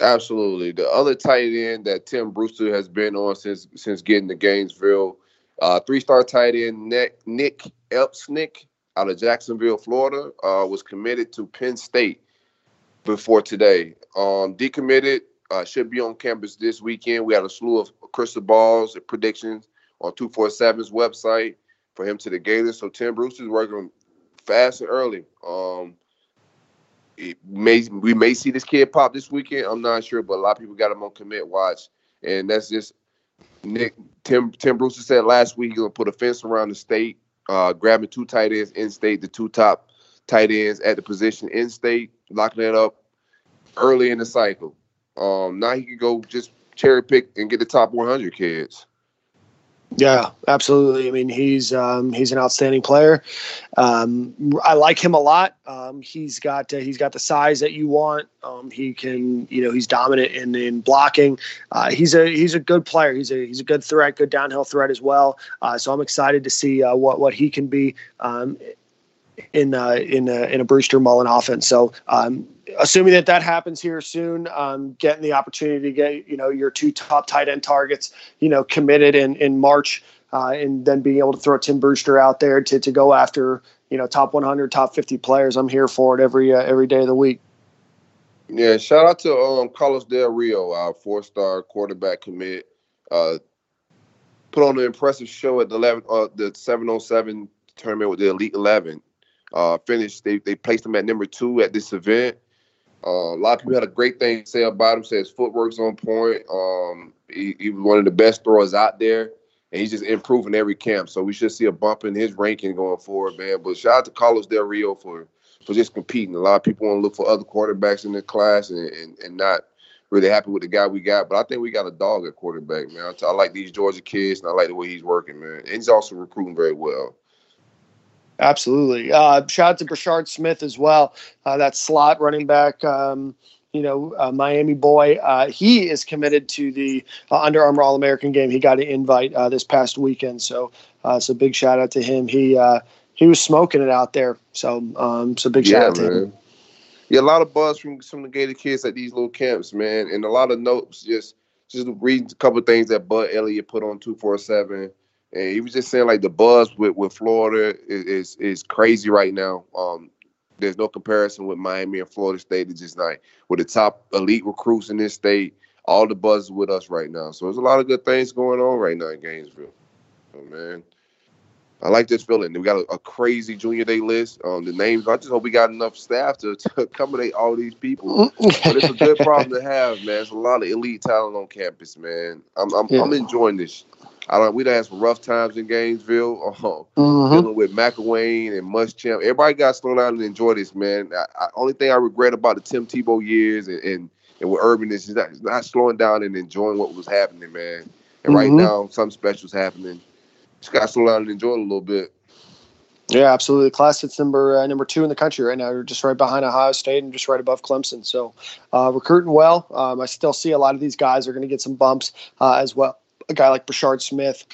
Absolutely. The other tight end that Tim Brewster has been on since since getting to Gainesville, uh, three star tight end Nick Nick Elksnis out of Jacksonville, Florida, uh, was committed to Penn State before today. Um, decommitted uh, should be on campus this weekend. We had a slew of crystal balls and predictions on 247's website for him to the Gators. So Tim Brewster is working fast and early. Um, may we may see this kid pop this weekend. I'm not sure, but a lot of people got him on commit watch, and that's just Nick Tim Tim Brewster said last week he's gonna put a fence around the state, uh, grabbing two tight ends in state, the two top tight ends at the position in state, locking it up early in the cycle. Um, now he can go just cherry pick and get the top 100 kids. Yeah, absolutely. I mean, he's um, he's an outstanding player. Um, I like him a lot. Um, he's got uh, he's got the size that you want. Um, he can, you know, he's dominant in in blocking. Uh, he's a he's a good player. He's a he's a good threat, good downhill threat as well. Uh, so I'm excited to see uh, what what he can be um, in uh, in a, in a Brewster Mullen offense. So um, assuming that that happens here soon, um, getting the opportunity to get you know your two top tight end targets, you know, committed in in March, uh, and then being able to throw Tim Brewster out there to to go after you know top 100, top 50 players. I'm here for it every uh, every day of the week. Yeah, shout out to um, Carlos Del Rio, our four star quarterback commit. Uh, put on an impressive show at the 11, uh, the 707 tournament with the Elite 11. Uh, finished, they, they placed him at number two at this event. Uh, a lot of people had a great thing to say about him. Says footwork's on point. Um, he, he, was one of the best throwers out there, and he's just improving every camp. So we should see a bump in his ranking going forward, man. But shout out to Carlos Del Rio for for just competing. A lot of people want to look for other quarterbacks in the class and, and, and not really happy with the guy we got. But I think we got a dog at quarterback, man. I, I like these Georgia kids, and I like the way he's working, man. And he's also recruiting very well. Absolutely. Uh, shout out to Brashard Smith as well. Uh, that slot running back, um, you know, uh, Miami boy. Uh, he is committed to the uh, Under Armour All American game. He got an invite uh, this past weekend, so so big shout out to him. He he was smoking it out there. So um, so big shout yeah, out to man. him. Yeah, a lot of buzz from some of the Gator kids at these little camps, man, and a lot of notes. Just just reading a couple things that Bud Elliott put on two four seven and he was just saying like the buzz with, with Florida is, is, is crazy right now. Um, there's no comparison with Miami and Florida State. It's just like with the top elite recruits in this state, all the buzz is with us right now. So there's a lot of good things going on right now in Gainesville. Oh man. I like this feeling. We got a, a crazy junior day list. Um, the names. I just hope we got enough staff to, [LAUGHS] to accommodate all these people. but it's a good [LAUGHS] problem to have, man. It's a lot of elite talent on campus, man. I'm I'm, yeah. I'm enjoying this. I don't. We done had some rough times in Gainesville. [LAUGHS] Uh, mm-hmm. Dealing with McElwain and Muschamp. Everybody got to slow down and enjoy this, man. I, I, only thing I regret about the Tim Tebow years and and, and with Urban is not, not slowing down and enjoying what was happening, man. And mm-hmm. right now, something special's happening. Just got to slow down and enjoy it a little bit. Yeah, absolutely. Class it's number uh, number two in the country right now. We're just right behind Ohio State and just right above Clemson. So uh, recruiting well. Um, I still see a lot of these guys are going to get some bumps uh, as well a guy like Brashard Smith,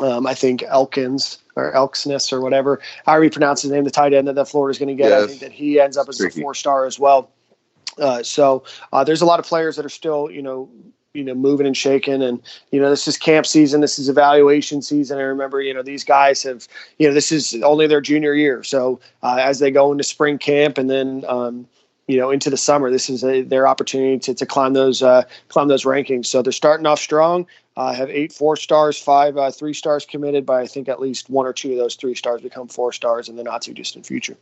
um, I think Elkins or Elksness or whatever, however you pronounce his name, the tight end that, that Florida's going to get. Yes. I think that he ends up as a four star as well. Uh, so uh, there's a lot of players that are still, you know, you know, moving and shaking. And, you know, this is camp season. This is evaluation season. I remember, you know, these guys have, you know, this is only their junior year. So uh, as they go into spring camp and then, um, you know, into the summer, this is a, their opportunity to, to climb those uh, climb those rankings. So they're starting off strong. I uh, have eight four stars, five uh, three stars committed, but I think at least one or two of those three stars become four stars in the not too distant future.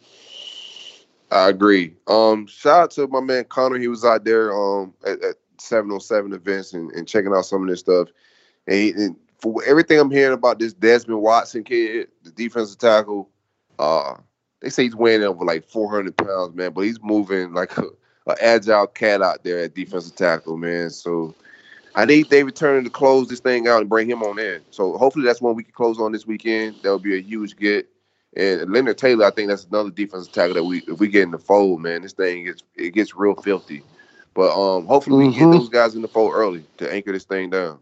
I agree. Um, shout out to my man Connor. He was out there um, at, at 707 events and, and, checking out some of this stuff. And, he, and, for everything I'm hearing about this Desmond Watson kid, the defensive tackle, uh, they say he's weighing over like 400 pounds, man, but he's moving like a, a agile cat out there at defensive tackle, man. So I need David Turner to close this thing out and bring him on in. So hopefully that's one we can close on this weekend. That would be a huge get. And Leonard Taylor, I think that's another defensive tackle that we if we get in the fold, man, this thing gets it gets real filthy. But um hopefully mm-hmm. we get those guys in the fold early to anchor this thing down.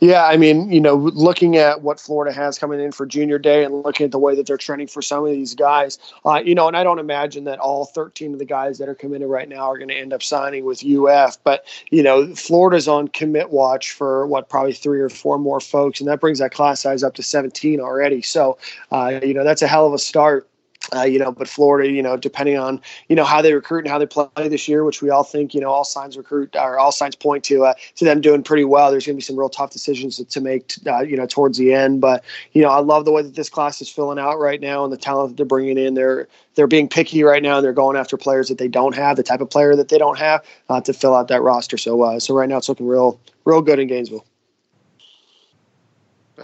Yeah, I mean, you know, looking at what Florida has coming in for junior day and looking at the way that they're trending for some of these guys, uh, you know, and I don't imagine that all 13 of the guys that are coming in right now are going to end up signing with UF, but, you know, Florida's on commit watch for what, probably three or four more folks, and that brings that class size up to 17 already. So, uh, you know, that's a hell of a start. Uh, you know, but Florida, you know, depending on you know how they recruit and how they play this year, which we all think, you know, all signs recruit or all signs point to uh, to them doing pretty well. There's going to be some real tough decisions to, to make, uh, you know, towards the end. But you know, I love the way that this class is filling out right now and the talent that they're bringing in. They're they're being picky right now and they're going after players that they don't have, the type of player that they don't have, uh, to fill out that roster. So uh, so right now it's looking real real good in Gainesville.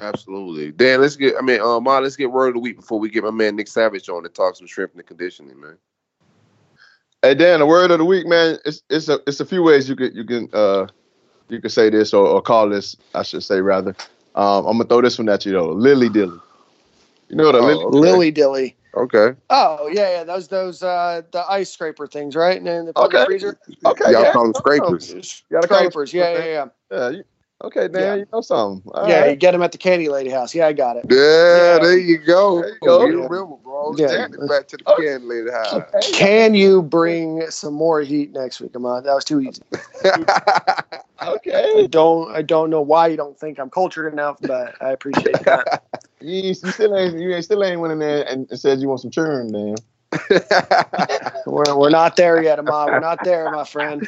Absolutely. Dan, let's get I mean, uh Ma, let's get word of the week before we get my man Nick Savage on to talk some shrimp and conditioning, man. Hey Dan, the word of the week, man. It's it's a it's a few ways you could you can uh you could say this or, or call this, I should say rather. Um, I'm gonna throw this one at you though. Lily dilly. You know what a Oh, lily okay. Lily dilly. Okay. Oh yeah, yeah. Those those uh the ice scraper things, right? And in the public Okay. freezer. Okay, Y'all yeah. call them scrapers. You gotta call them Scrapers. Yeah, yeah, yeah. Yeah, you, okay, Dan, Yeah. you know something. All yeah, right. you get them at the candy lady house. Yeah, I got it. Yeah, Yeah. there you go. There you go. You remember, bro. Yeah. Back to the Okay. can later high. Can you bring some more heat next week, Ahmad? That was too easy. [LAUGHS] I Okay. don't I don't know why you don't think I'm cultured enough, but I appreciate that. [LAUGHS] You, you still ain't you ain't still ain't went in there and, and said you want some churn, Dan. [LAUGHS] we're, we're not there yet, Ahmad. We're not there, my friend.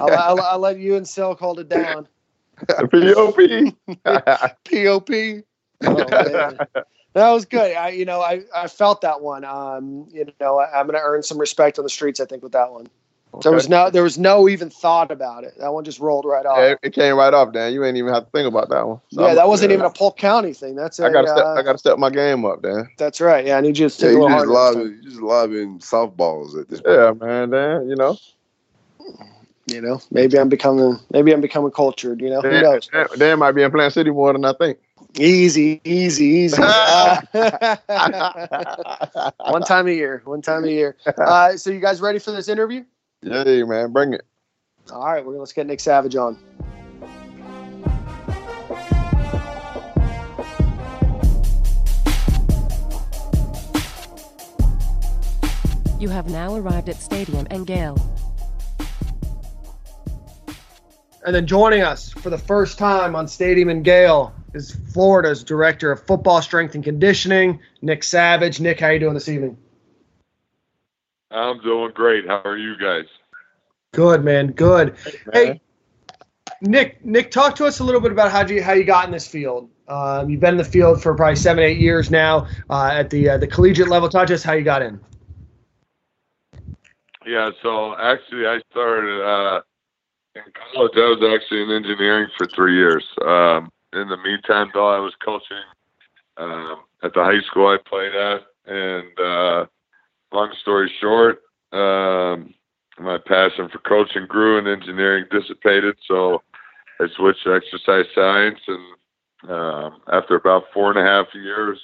I'll, I'll, I'll let you and Silk hold it down. [LAUGHS] POP. POP. [LAUGHS] Oh. That was good. I, you know, I, I felt that one. Um, you know, I, I'm going to earn some respect on the streets. I think with that one. There was no, there was no even thought about it. That one just rolled right off. Yeah, it came right off, Dan. You ain't even have to think about that one. So yeah, I'm- that wasn't yeah. even a Polk County thing. That's a, I gotta uh, I gotta step my game up, Dan. That's right. Yeah, I need you to Yeah, take a you just harder. this lobbing, you just lobbing softballs at this point. Yeah, man, Dan. You know, You know, maybe I'm becoming, maybe I'm becoming cultured. You know, who knows? Dan, Dan might be in Plant City more than I think. Easy, easy, easy. Uh, [LAUGHS] [LAUGHS] one time a year. One time a year. Uh, so, you guys ready for this interview? yeah, man, bring it. All right, we're let's get Nick Savage on. You have now arrived at Stadium and And then joining us for the first time on Stadium and Gale is Florida's Director of Football Strength and Conditioning, Nick Savage. Nick, how are you doing this evening? I'm doing great. How are you guys? Good, man. Good. Hey, Nick. Nick, talk to us a little bit about how you how you got in this field. Um, you've been in the field for probably seven, eight years now uh, at the uh, the collegiate level. Talk to us how you got in. Yeah, so actually, I started uh, in college. I was actually in engineering for three years. Um, in the meantime, though, I was coaching um, at the high school I played at, and uh, long story short, um, my passion for coaching grew and engineering dissipated. So I switched to exercise science, and um, after about four and a half years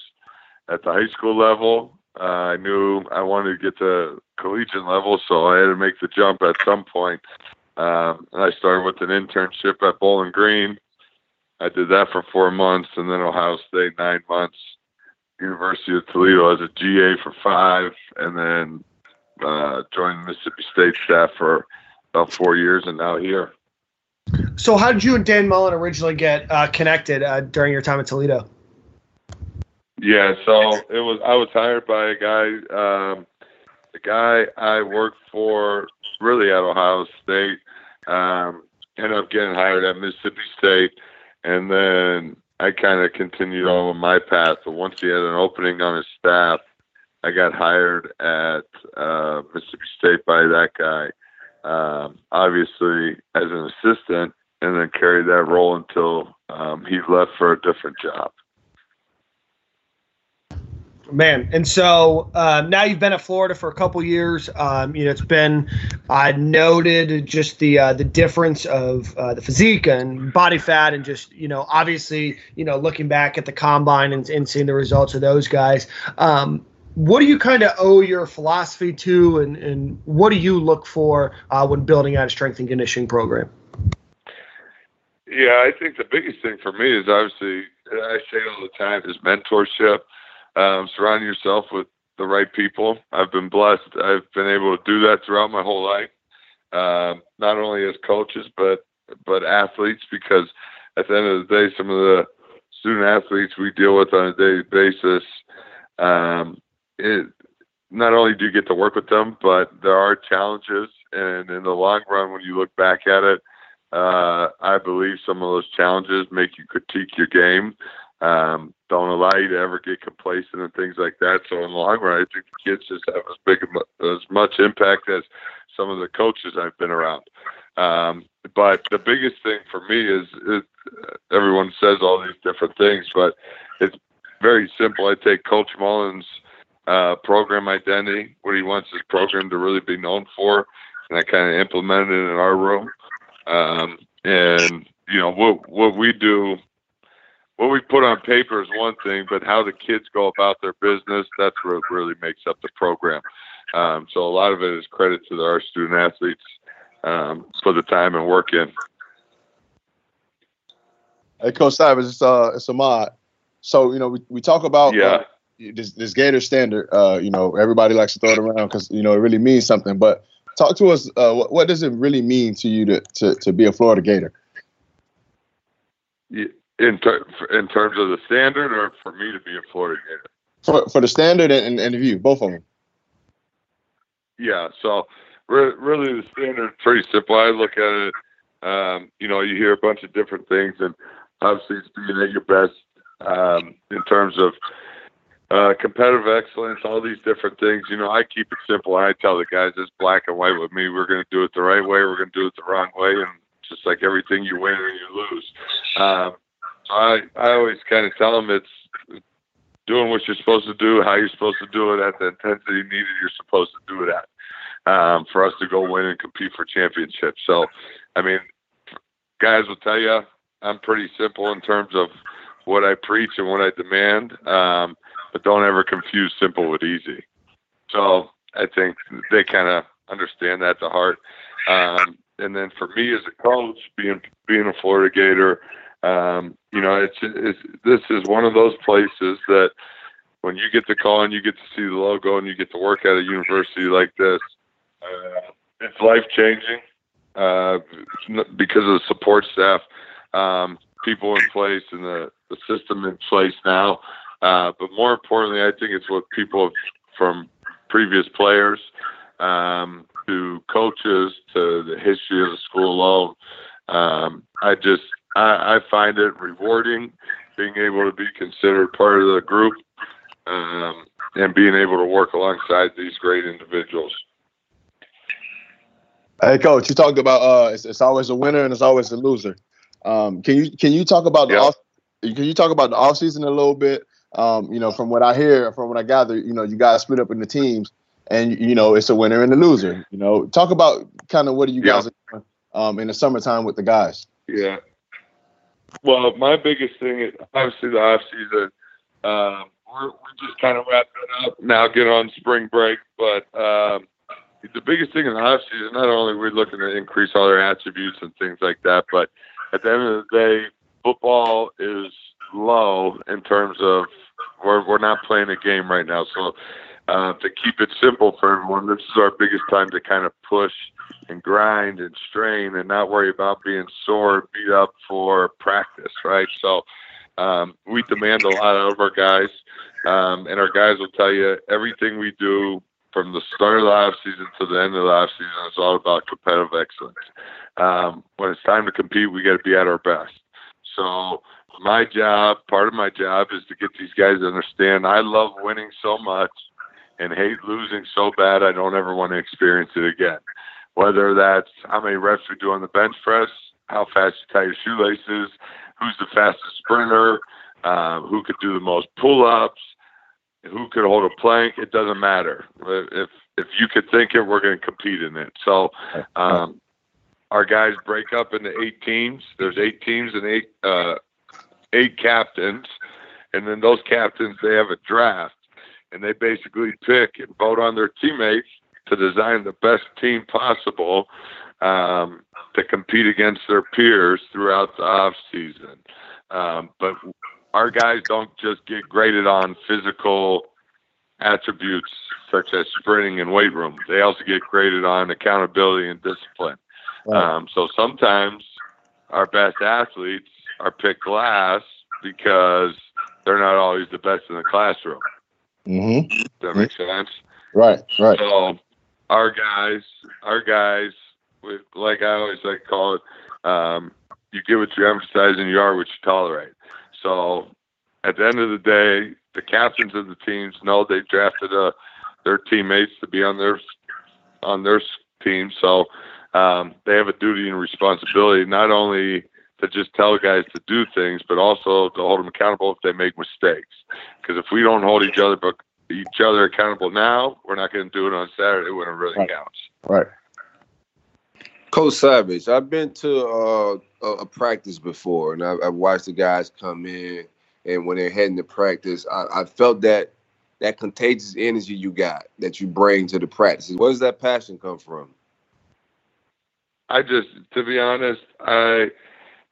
at the high school level, uh, I knew I wanted to get to collegiate level, so I had to make the jump at some point. Um, and I started with an internship at Bowling Green. I did that for four months, and then Ohio State nine months. University of Toledo as a GA for five, and then uh, joined Mississippi State staff for about four years, and now here. So, how did you and Dan Mullen originally get uh, connected uh, during your time at Toledo? Yeah, so it was. I was hired by a guy. Um, the guy I worked for, really at Ohio State, um, ended up getting hired at Mississippi State, and then I kind of continued on with my path. But once he had an opening on his staff, I got hired at uh, Mississippi State by that guy. Um, obviously, as an assistant, and then carried that role until um, he left for a different job. Man, and so uh, now you've been at Florida for a couple years. Um, you know, it's been uh, noted just the uh, the difference of uh, the physique and body fat, and just you know, obviously, you know, looking back at the combine and, and seeing the results of those guys. Um, what do you kind of owe your philosophy to, and, and what do you look for uh, when building out a strength and conditioning program? Yeah, I think the biggest thing for me is obviously I say it all the time is mentorship. Um, surround yourself with the right people. I've been blessed. I've been able to do that throughout my whole life, um, not only as coaches but but athletes. Because at the end of the day, some of the student athletes we deal with on a daily basis, um, it, not only do you get to work with them, but there are challenges. And in the long run, when you look back at it, uh, I believe some of those challenges make you critique your game. Um, don't allow you to ever get complacent and things like that. So in the long run, I think the kids just have as big as much impact as some of the coaches I've been around. Um, but the biggest thing for me is, is everyone says all these different things, but it's very simple. I take Coach Mullen's uh, program identity, what he wants his program to really be known for, and I kind of implement it in our room. Um, and you know what what we do, what we put on paper is one thing, but how the kids go about their business, that's what really makes up the program. Um, so a lot of it is credit to our student athletes um, for the time and work in. Hey, Coach Stivers, it's uh, it's Ahmad. So you know, we, we talk about yeah. Uh, this, this Gator standard. Uh, you know, everybody likes to throw it around because you know it really means something. But talk to us. Uh, what, what, does it really mean to you to, to, to be a Florida Gator? In, ter- in terms of the standard, or for me to be a Florida Gator? For, for the standard and, and, and the view, both of them. Yeah. So re- really, the standard pretty simple. I look at it. Um, you know, you hear a bunch of different things, and obviously, it's being at your best um, in terms of uh, competitive excellence, all these different things. You know, I keep it simple. I tell the guys it's black and white with me. We're going to do it the right way. We're going to do it the wrong way, and just like everything, you win or you lose. Um, I I always kind of tell them it's doing what you're supposed to do, how you're supposed to do it at the intensity needed. You're supposed to do it at um, for us to go win and compete for championships. So, I mean, guys will tell you I'm pretty simple in terms of what I preach and what I demand. Um, but don't ever confuse simple with easy. So I think they kind of understand that to heart. Um, and then for me as a coach, being being a Florida Gator, um, you know, it's, it's this is one of those places that when you get the call and you get to see the logo and you get to work at a university like this, uh, it's life changing uh, because of the support staff, um, people in place, and the, the system in place now. Uh, but more importantly, I think it's what people from previous players um, to coaches to the history of the school alone. Um, I just I, I, find it rewarding being able to be considered part of the group um, and being able to work alongside these great individuals. Hey, coach, you talked about uh, it's, it's always a winner and it's always a loser. Um, can you can you talk about the off, can you talk about the off season a little bit? Um, you know, from what I hear, from what I gather, you know, you guys split up into teams, and you know, it's a winner and a loser. You know, talk about kind of what are you guys yeah. doing um, in the summertime with the guys. Yeah. Well, my biggest thing is obviously the off season. Um, we're, we're just kind of wrapping up now, get on spring break, but um, the biggest thing in the off season, not only we're looking to increase all their attributes and things like that, but at the end of the day, football is low in terms of we're we're not playing a game right now. So uh, to keep it simple for everyone, this is our biggest time to kind of push and grind and strain and not worry about being sore, beat up for practice, right? So um, we demand a lot out of our guys, um, and our guys will tell you everything we do from the start of the off season to the end of the off season is all about competitive excellence. Um, when it's time to compete, we got to be at our best. So my job, part of my job is to get these guys to understand I love winning so much and hate losing so bad I don't ever want to experience it again. Whether that's how many reps we do on the bench press, how fast you tie your shoelaces, who's the fastest sprinter, um, who could do the most pull ups, who could hold a plank, it doesn't matter. If if you could think it, we're going to compete in it. So um, our guys break up into eight teams. There's eight teams and eight uh, eight captains, and then those captains they have a draft, and they basically pick and vote on their teammates to design the best team possible. Um, to compete against their peers throughout the off season. Um, but our guys don't just get graded on physical attributes such as sprinting and weight room. They also get graded on accountability and discipline. Um, so sometimes our best athletes are picked last because they're not always the best in the classroom. Mm-hmm. Does that make sense? Right, right. So our guys, our guys, like I always like to call it, um, you get what you emphasize and you are what you tolerate. So at the end of the day, the captains of the teams know they drafted a, uh, their teammates to be on their on their team. So um, they have a duty and responsibility not only to just tell guys to do things, but also to hold them accountable if they make mistakes. Because if we don't hold each other but each other accountable now, we're not going to do it on Saturday when it really right. counts. Right. Coach Savage, I've been to uh, a, a, practice before, and I, have watched the guys come in, and when they're heading to practice, I, I, felt that that contagious energy you got that you bring to the practices. Where does that passion come from? I just, to be honest, I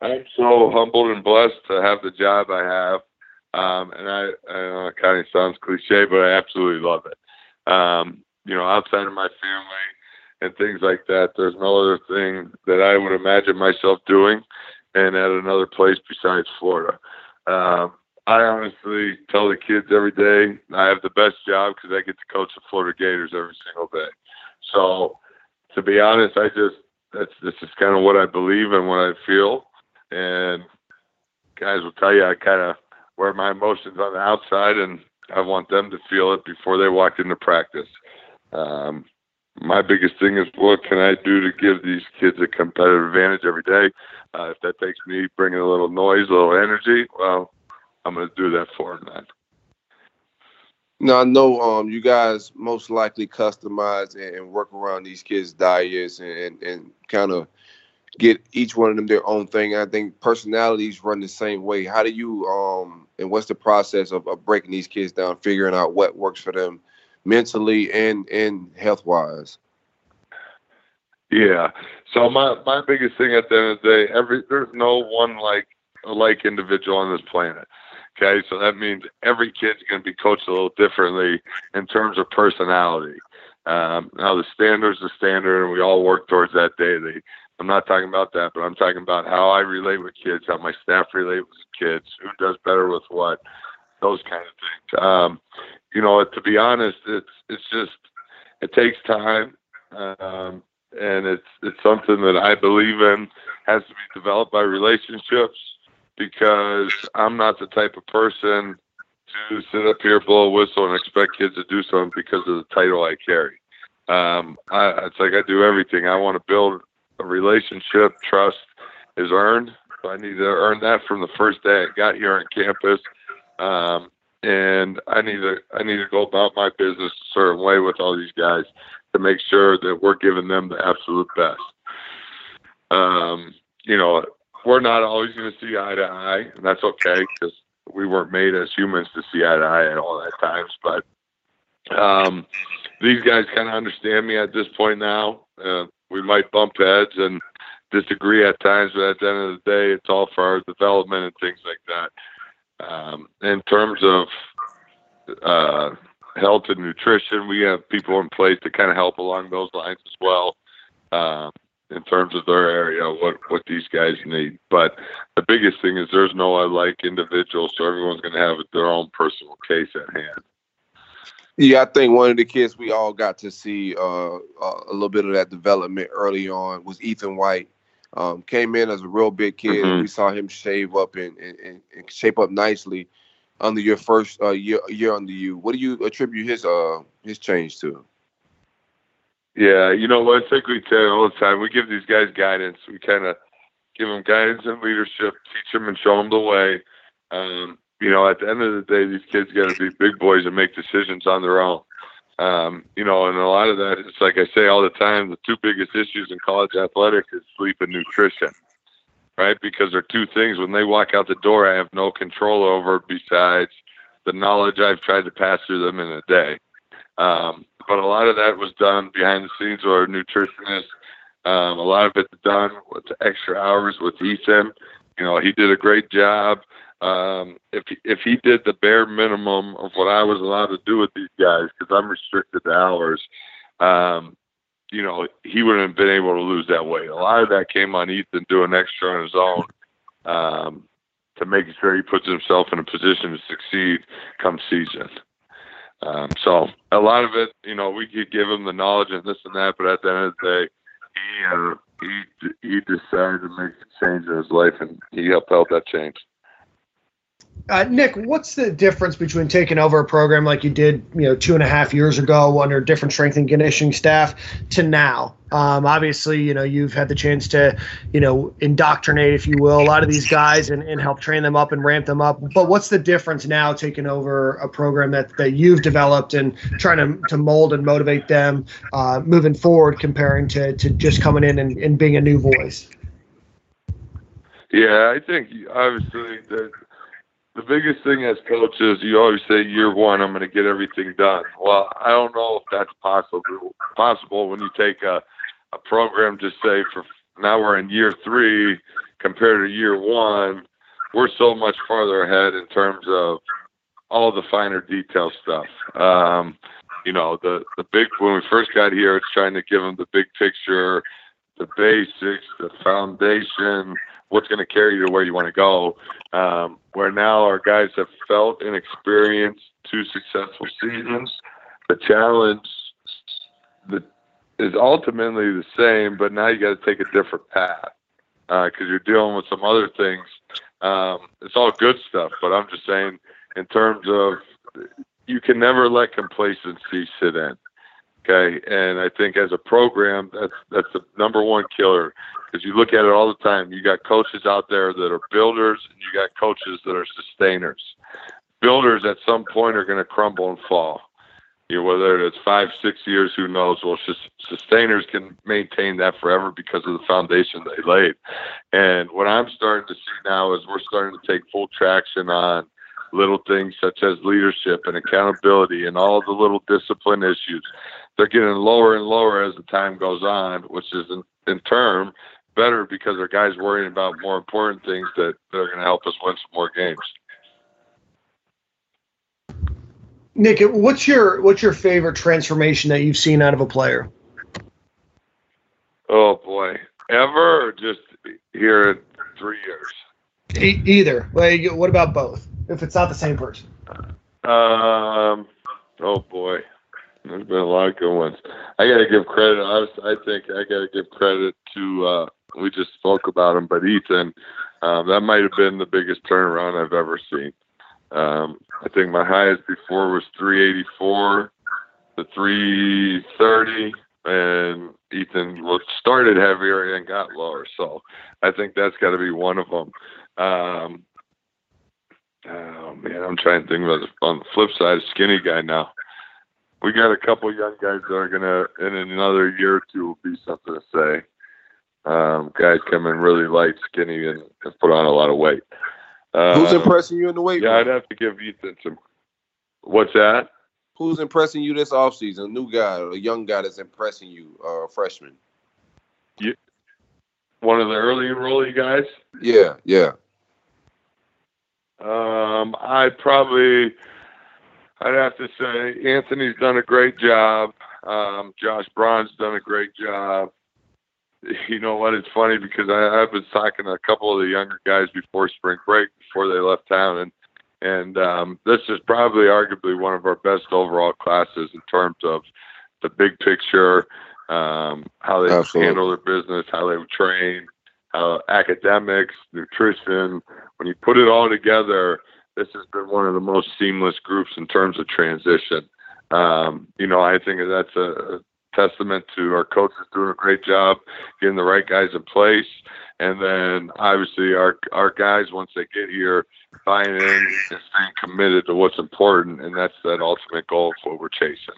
I'm so humbled and blessed to have the job I have, um, and I, I know it kind of sounds cliche, but I absolutely love it. Um, you know, outside of my family and things like that. There's no other thing that I would imagine myself doing and at another place besides Florida. Um, I honestly tell the kids every day I have the best job because I get to coach the Florida Gators every single day. So, to be honest, I just that's this is kind of what I believe and what I feel. And guys will tell you I kind of wear my emotions on the outside, and I want them to feel it before they walk into practice. Um, my biggest thing is what can I do to give these kids a competitive advantage every day? Uh, if that takes me bringing a little noise, a little energy, well, I'm going to do that for them. Then. Now I know um, you guys most likely customize and, work around these kids' diets and, and, and kind of get each one of them their own thing. I think personalities run the same way. How do you um and what's the process of, of breaking these kids down, figuring out what works for them mentally and and health wise? Yeah. So my my biggest thing at the end of the day, every there's no one like like individual on this planet. Okay, so that means every kid's going to be coached a little differently in terms of personality. Um, now the standard's the standard, and we all work towards that daily. I'm not talking about that, but I'm talking about how I relate with kids, how my staff relate with kids, who does better with what, those kind of things. Um, you know, to be honest, it's it's just it takes time, um, and it's it's something that I believe in has to be developed by relationships because I'm not the type of person to sit up here, blow a whistle, and expect kids to do something because of the title I carry. Um, I, it's like I do everything. I want to build a relationship. Trust is earned. I need to earn that from the first day I got here on campus. Um, and I need to I need to go about my business a certain way with all these guys to make sure that we're giving them the absolute best. Um, you know, we're not always going to see eye to eye, and that's okay because we weren't made as humans to see eye to eye at all times. But um, these guys kind of understand me at this point now. Uh, we might bump heads and disagree at times, but at the end of the day, it's all for our development and things like that. Um, in terms of uh, health and nutrition, we have people in place to kind of help along those lines as well. Um, in terms of their area, what what these guys need. But the biggest thing is there's no like individuals, so everyone's going to have their own personal case at hand. Yeah, I think one of the kids we all got to see uh, uh, a little bit of that development early on was Ethan White. Um, came in as a real big kid. Mm-hmm. We saw him shave up and, and, and, shape up nicely under your first uh, year year under you. What do you attribute his uh his change to? Yeah, you know what? I think we tell all the time. We give these guys guidance. We kind of give them guidance and leadership, teach them and show them the way. Um, you know, at the end of the day, these kids got to be big boys and make decisions on their own. Um, you know, and a lot of that, it's like I say all the time, the two biggest issues in college athletics is sleep and nutrition, right? Because they're two things when they walk out the door, I have no control over besides the knowledge I've tried to pass through them in a day. Um, but a lot of that was done behind the scenes with our nutritionist Um, a lot of it's done with extra hours with Ethan. You know, he did a great job. Um, if if he did the bare minimum of what I was allowed to do with these guys, because I'm restricted to hours, um, you know, he wouldn't have been able to lose that weight. A lot of that came on Ethan doing extra on his own um, to make sure he puts himself in a position to succeed come season. Um, so a lot of it, you know, we could give him the knowledge and this and that, but at the end of the day, he uh, he he decided to make a change in his life, and he upheld that change. Uh, Nick, what's the difference between taking over a program like you did, you know, two and a half years ago under different strength and conditioning staff to now? Um, obviously, you know, you've had the chance to, you know, indoctrinate, if you will, a lot of these guys and, and help train them up and ramp them up. But what's the difference now taking over a program that, that you've developed and trying to, to mold and motivate them uh, moving forward comparing to, to just coming in and, and being a new voice? Yeah, I think obviously that the biggest thing as coaches, you always say year one, I'm going to get everything done. Well, I don't know if that's possible. Possible when you take a a program, just say for now we're in year three compared to year one, we're so much farther ahead in terms of all the finer detail stuff. Um, you know, the the big when we first got here, it's trying to give them the big picture, the basics, the foundation, what's going to carry you to where you want to go. Um, where now our guys have felt and experienced two successful seasons. The challenge the, is ultimately the same, but now you got to take a different path because uh, you're dealing with some other things. Um, it's all good stuff, but I'm just saying, in terms of you can never let complacency sit in. Okay, and I think as a program, that's that's the number one killer because you look at it all the time. You got coaches out there that are builders, and you got coaches that are sustainers. Builders at some point are going to crumble and fall. You know, whether it's five, six years, who knows? Well, sustainers can maintain that forever because of the foundation they laid. And what I'm starting to see now is we're starting to take full traction on little things such as leadership and accountability and all the little discipline issues. They're getting lower and lower as the time goes on, which is in, in turn better because our guys worrying about more important things that, that are going to help us win some more games. Nick, what's your what's your favorite transformation that you've seen out of a player? Oh boy, ever or just here in three years? E- either. What about both? If it's not the same person. Um. Oh boy, there's been a lot of good ones. I got to give credit. I, was, I think I got to give credit to uh, we just spoke about him, but Ethan, um, that might have been the biggest turnaround I've ever seen. Um, I think my highest before was 384 to 330, and Ethan started heavier and got lower. So I think that's got to be one of them. Um, oh man, I'm trying to think about it. on the flip side, skinny guy now. We got a couple young guys that are gonna in another year or two will be something to say. Um, guys come in really light, skinny, and, and put on a lot of weight. Um, Who's impressing you in the weight? Yeah, room? I'd have to give Ethan some. What's that? Who's impressing you this offseason? A new guy, a young guy that's impressing you, uh, freshman. You, one of the early enrollee guys. Yeah, yeah. Um, I'd probably, I'd have to say Anthony's done a great job. Um, Josh Braun's done a great job you know what? It's funny because I, I've been talking to a couple of the younger guys before spring break, before they left town, and and um, this is probably arguably one of our best overall classes in terms of the big picture, um, how they Absolutely. handle their business, how they train, how academics, nutrition. When you put it all together, this has been one of the most seamless groups in terms of transition. Um, you know, I think that's a, testament to our coaches doing a great job getting the right guys in place. And then obviously our our guys once they get here buying in and staying committed to what's important and that's that ultimate goal of what we're chasing.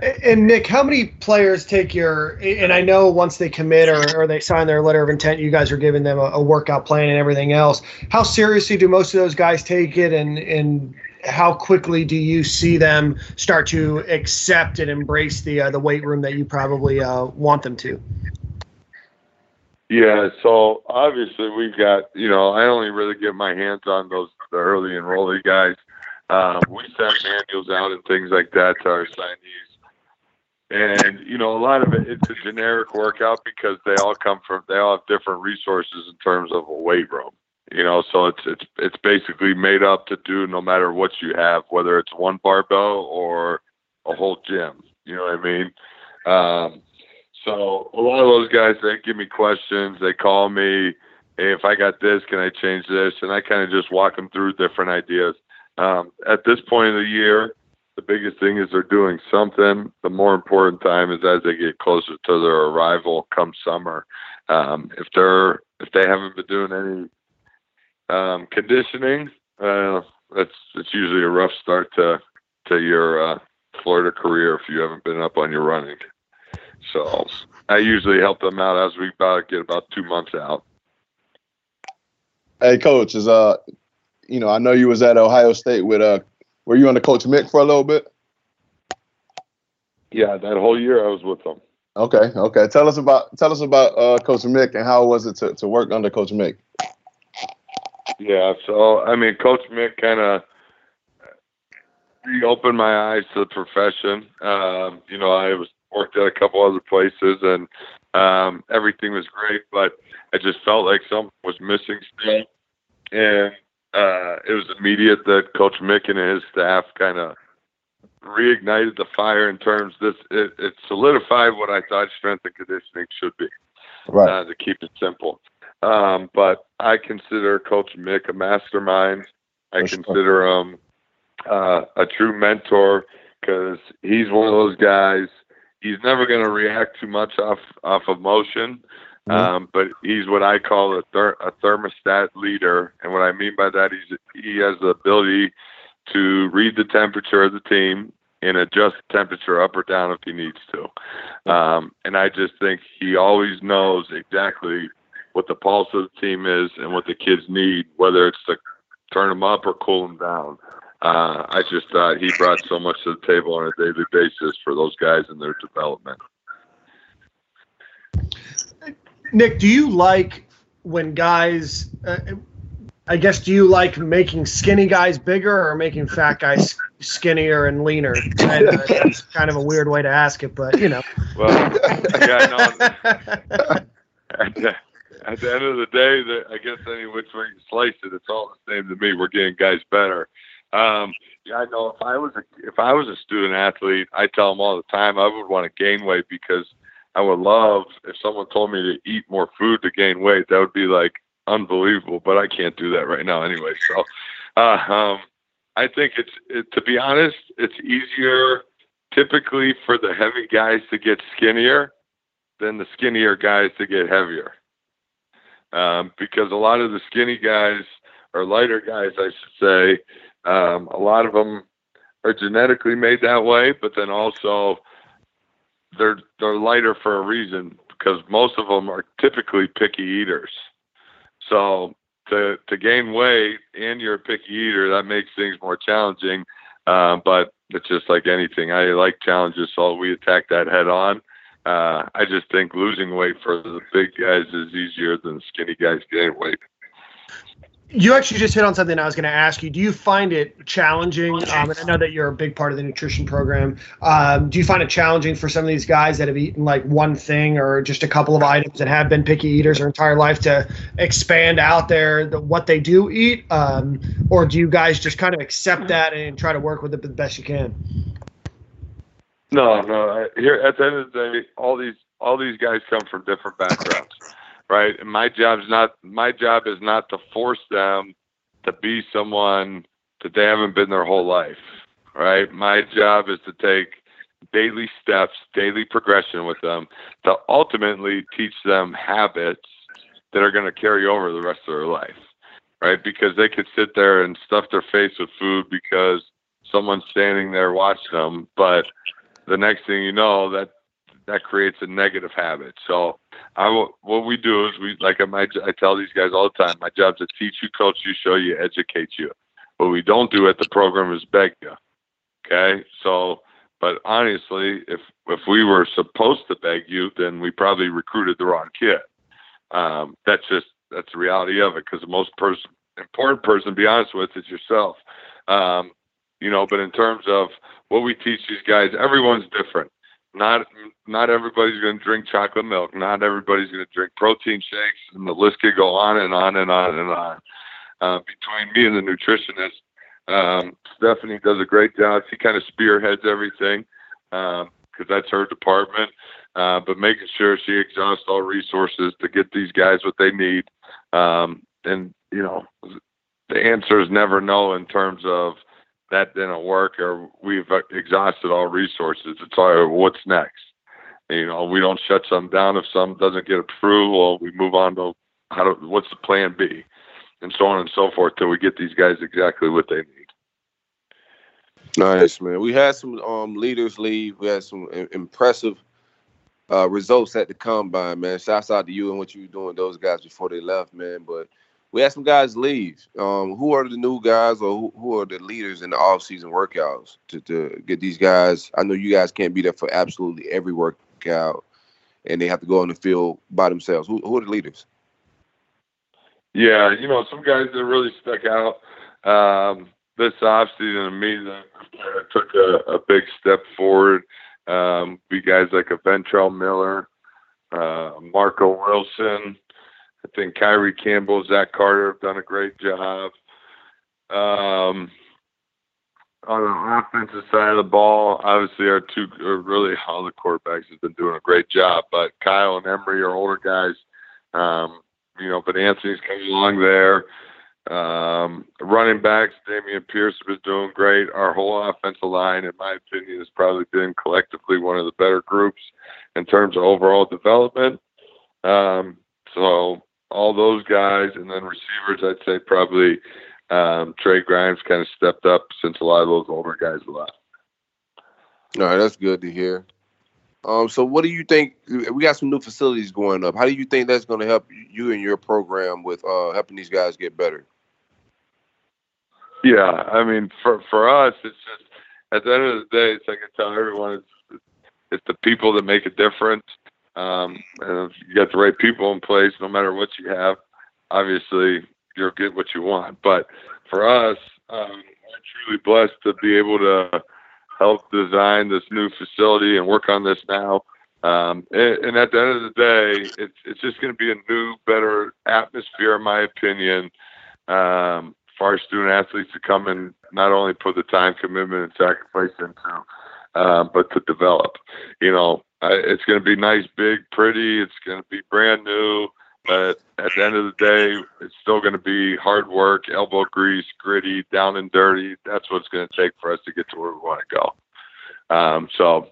And Nick, how many players take your? And I know once they commit or, or they sign their letter of intent, you guys are giving them a, a, workout plan and everything else. How seriously do most of those guys take it, and and how quickly do you see them start to accept and embrace the uh, the weight room that you probably uh, want them to? Yeah, so obviously we've got, you know, I only really get my hands on those the early enrollee guys. Um, we send manuals out and things like that to our signees. And, you know, a lot of it, it's a generic workout because they all come from, they all have different resources in terms of a weight room. You know, so it's it's it's basically made up to do no matter what you have, whether it's one barbell or a whole gym. You know what I mean? Um, so a lot of those guys they give me questions. They call me, hey, if I got this, can I change this? And I kind of just walk them through different ideas. Um, at this point of the year, the biggest thing is they're doing something. The more important time is as they get closer to their arrival come summer. Um, if they're if they haven't been doing any um, conditioning, uh, that's it's usually a rough start to to your uh, Florida career if you haven't been up on your running. So I usually help them out as we about get about two months out. Hey, coach, is uh, you know, I know you was at Ohio State with uh, were you under Coach Mick for a little bit? Yeah, that whole year I was with them. Okay, okay. Tell us about tell us about uh, Coach Mick and how was it to, to work under Coach Mick? Yeah, so I mean, Coach Mick kind of reopened my eyes to the profession. Um, you know, I was worked at a couple other places, and um, everything was great, but I just felt like something was missing still. And uh, it was immediate that Coach Mick and his staff kind of reignited the fire in terms this it, it solidified what I thought strength and conditioning should be. Right. Uh, to keep it simple. Um, but I consider Coach Mick a mastermind. I consider him uh, a true mentor because he's one of those guys. He's never going to react too much off off emotion, Mhm. um, but he's what I call a, ther- a thermostat leader. And what I mean by that, he's he has the ability to read the temperature of the team and adjust the temperature up or down if he needs to. Um, and I just think he always knows exactly what the pulse of the team is and what the kids need, whether it's to turn them up or cool them down. Uh, I just thought he brought so much to the table on a daily basis for those guys and their development. Nick, do you like when guys? Uh, I guess do you like making skinny guys bigger or making fat guys [LAUGHS] skinnier and leaner? And, uh, that's kind of a weird way to ask it, but you know. Well, yeah, no, at the, [LAUGHS] at the end of the day, the, I guess any which way you slice it, it's all the same to me. We're getting guys better. Um, yeah, I know if I was a if I was a student athlete, I tell them all the time I would want to gain weight because I would love if someone told me to eat more food to gain weight. That would be like unbelievable, but I can't do that right now anyway. So, uh, um, I think it's it, to be honest, it's easier typically for the heavy guys to get skinnier than the skinnier guys to get heavier. Um, because a lot of the skinny guys or lighter guys, I should say, um, a lot of them are genetically made that way, but then also they're they're lighter for a reason because most of them are typically picky eaters. So to to gain weight and you're a picky eater, that makes things more challenging. Um, but it's just like anything. I like challenges, so we attack that head on. Uh, I just think losing weight for the big guys is easier than skinny guys gaining weight. You actually just hit on something I was going to ask you. Do you find it challenging? Um, and I know that you're a big part of the nutrition program. Um, do you find it challenging for some of these guys that have eaten like one thing or just a couple of items that have been picky eaters their entire life to expand out there the, what they do eat? Um, or do you guys just kind of accept that and try to work with it the best you can? No, no. Here at the end of the day, all these all these guys come from different backgrounds, right? And my job's not my job is not to force them to be someone that they haven't been their whole life, right? My job is to take daily steps, daily progression with them to ultimately teach them habits that are going to carry over the rest of their life, right? Because they could sit there and stuff their face with food because someone's standing there watching them, but the next thing you know, that that creates a negative habit. So, I what we do is we like my I tell these guys all the time. My job is to teach you, coach you, show you, educate you. What we don't do at the program is beg you. Okay, so but honestly, if if we were supposed to beg you, then we probably recruited the wrong kid. Um, that's just that's the reality of it because the most person important person to be honest with is yourself. Um, you know, but in terms of what we teach these guys, everyone's different. Not not everybody's going to drink chocolate milk. Not everybody's going to drink protein shakes, and the list could go on and on and on and on. Uh, between me and the nutritionist, um, Stephanie does a great job. She kind of spearheads everything because um, that's her department. Uh, but making sure she exhausts all resources to get these guys what they need. Um, and you know, the answer is never no in terms of that didn't work or we've exhausted all resources. It's all what's next. You know, we don't shut some down if some doesn't get approval. We move on to how to what's the plan B, and so on and so forth till we get these guys exactly what they need. Nice man. We had some um, leaders leave. We had some impressive uh, results at the combine, man. Shouts out to you and what you were doing those guys before they left, man. But we had some guys leave. Um, who are the new guys or who, who are the leaders in the off-season workouts to, to get these guys? I know you guys can't be there for absolutely every workout, and they have to go on the field by themselves. Who, who are the leaders? Yeah, you know, some guys that really stuck out um, this offseason to me took a, a big step forward. Um, be guys like a Ventrell Miller, uh, Marco Wilson, I think Kyree Campbell, Zach Carter have done a great job. Um, on the offensive side of the ball, obviously our two, really all the quarterbacks have been doing a great job. But Kyle and Emory are older guys, um, you know. But Anthony's coming along there. Um, running backs, Dameon Pierce was doing great. Our whole offensive line, in my opinion, has probably been collectively one of the better groups in terms of overall development. Um, so all those guys, and then receivers, I'd say probably um, Trey Grimes kind of stepped up since a lot of those older guys left. All right, that's good to hear. Um, so what do you think? We got some new facilities going up. How do you think that's going to help you and your program with uh, helping these guys get better? Yeah, I mean, for for us, it's just at the end of the day, it's like I tell everyone, it's it's the people that make a difference. Um, and if you got the right people in place, no matter what you have, obviously you'll get what you want. But for us, um, we're truly blessed to be able to help design this new facility and work on this now. Um, and, and, at the end of the day, it's it's just going to be a new, better atmosphere, in my opinion, um, for our student athletes to come and not only put the time commitment and sacrifice into, uh, but to develop. You know, it's going to be nice, big, pretty. It's going to be brand new. But at the end of the day, it's still going to be hard work, elbow grease, gritty, down and dirty. That's what it's going to take for us to get to where we want to go. Um, so,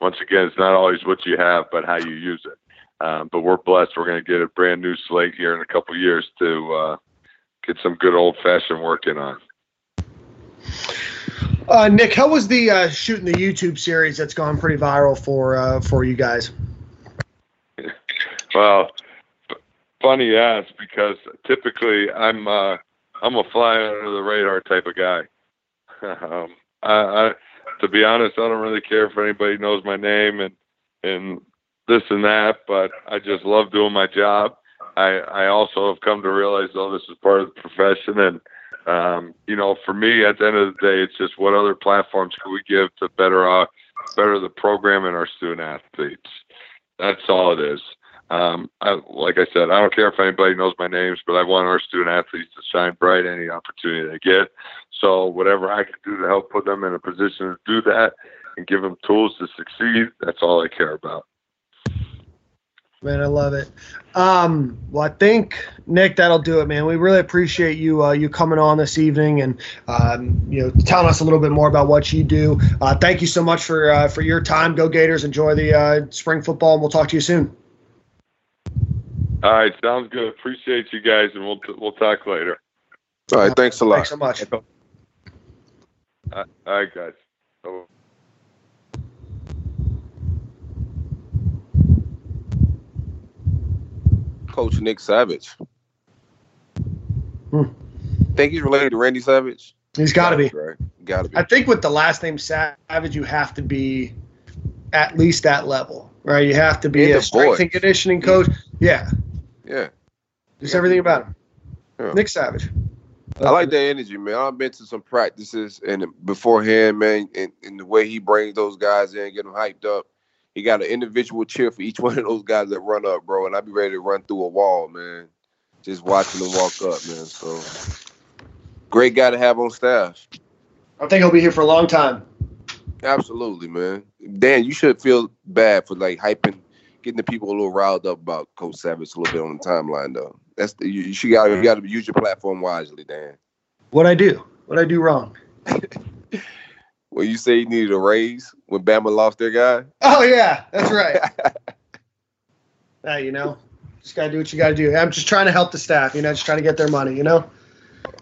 once again, it's not always what you have, but how you use it. Um, but we're blessed. We're going to get a brand new slate here in a couple years to uh, get some good old fashioned working on. Uh, Nick, how was the uh, shooting the YouTube series that's gone pretty viral for uh, for you guys? Well, funny you ask because typically I'm uh, I'm a fly under the radar type of guy. [LAUGHS] um, I, I, to be honest, I don't really care if anybody knows my name and and this and that, but I just love doing my job. I I also have come to realize, oh, this is part of the profession, and um, you know, for me, at the end of the day, it's just what other platforms can we give to better uh, better the program and our student athletes. That's all it is. Um, I, like I said, I don't care if anybody knows my names, but I want our student athletes to shine bright any opportunity they get. So whatever I can do to help put them in a position to do that and give them tools to succeed, that's all I care about. Man, I love it. Um, well, I think Nick, that'll do it, man. We really appreciate you uh, you coming on this evening and um, you know telling us a little bit more about what you do. Uh, thank you so much for uh, for your time. Go Gators! Enjoy the uh, spring football, and we'll talk to you soon. All right, sounds good. Appreciate you guys, and we'll we'll talk later. All right, thanks a lot. Thanks so much. All right, guys. Coach Nick Savage. Hmm. Think he's related to Randy Savage? He's got to be. Right. Got to be. I think with the last name Savage, you have to be at least that level, right? You have to be a the strength and conditioning coach. Yeah. Yeah. Just everything about him. Yeah. Nick Savage. I like that energy, man. I've been to some practices and beforehand, man, and, and the way he brings those guys in, get them hyped up. He got an individual cheer for each [LAUGHS] one of those guys that run up, bro. And I'd be ready to run through a wall, man. Just watching them walk up, man. So great guy to have on staff. I think he'll be here for a long time. Absolutely, man. Dan, you should feel bad for like hyping, getting the people a little riled up about Coach Savage a little bit on the timeline, though. That's the, you, you got you got to use your platform wisely, Dan. What I do? What I do wrong? [LAUGHS] When you say you needed a raise when Bama lost their guy, Oh yeah, that's right. [LAUGHS] hey, you know, just gotta do what you gotta do. I'm just trying to help the staff. You know, just trying to get their money. You know,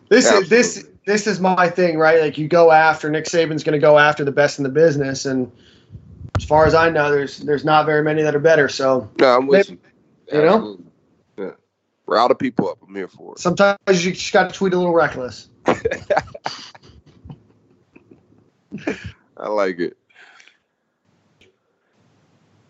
this is this this is my thing, right? Like you go after Nick Saban's going to go after the best in the business, and as far as I know, there's there's not very many that are better. So no, I'm with you. You know? Absolutely. yeah. Rile the people up. I'm here for it. sometimes you just got to tweet a little reckless. [LAUGHS] [LAUGHS] I like it.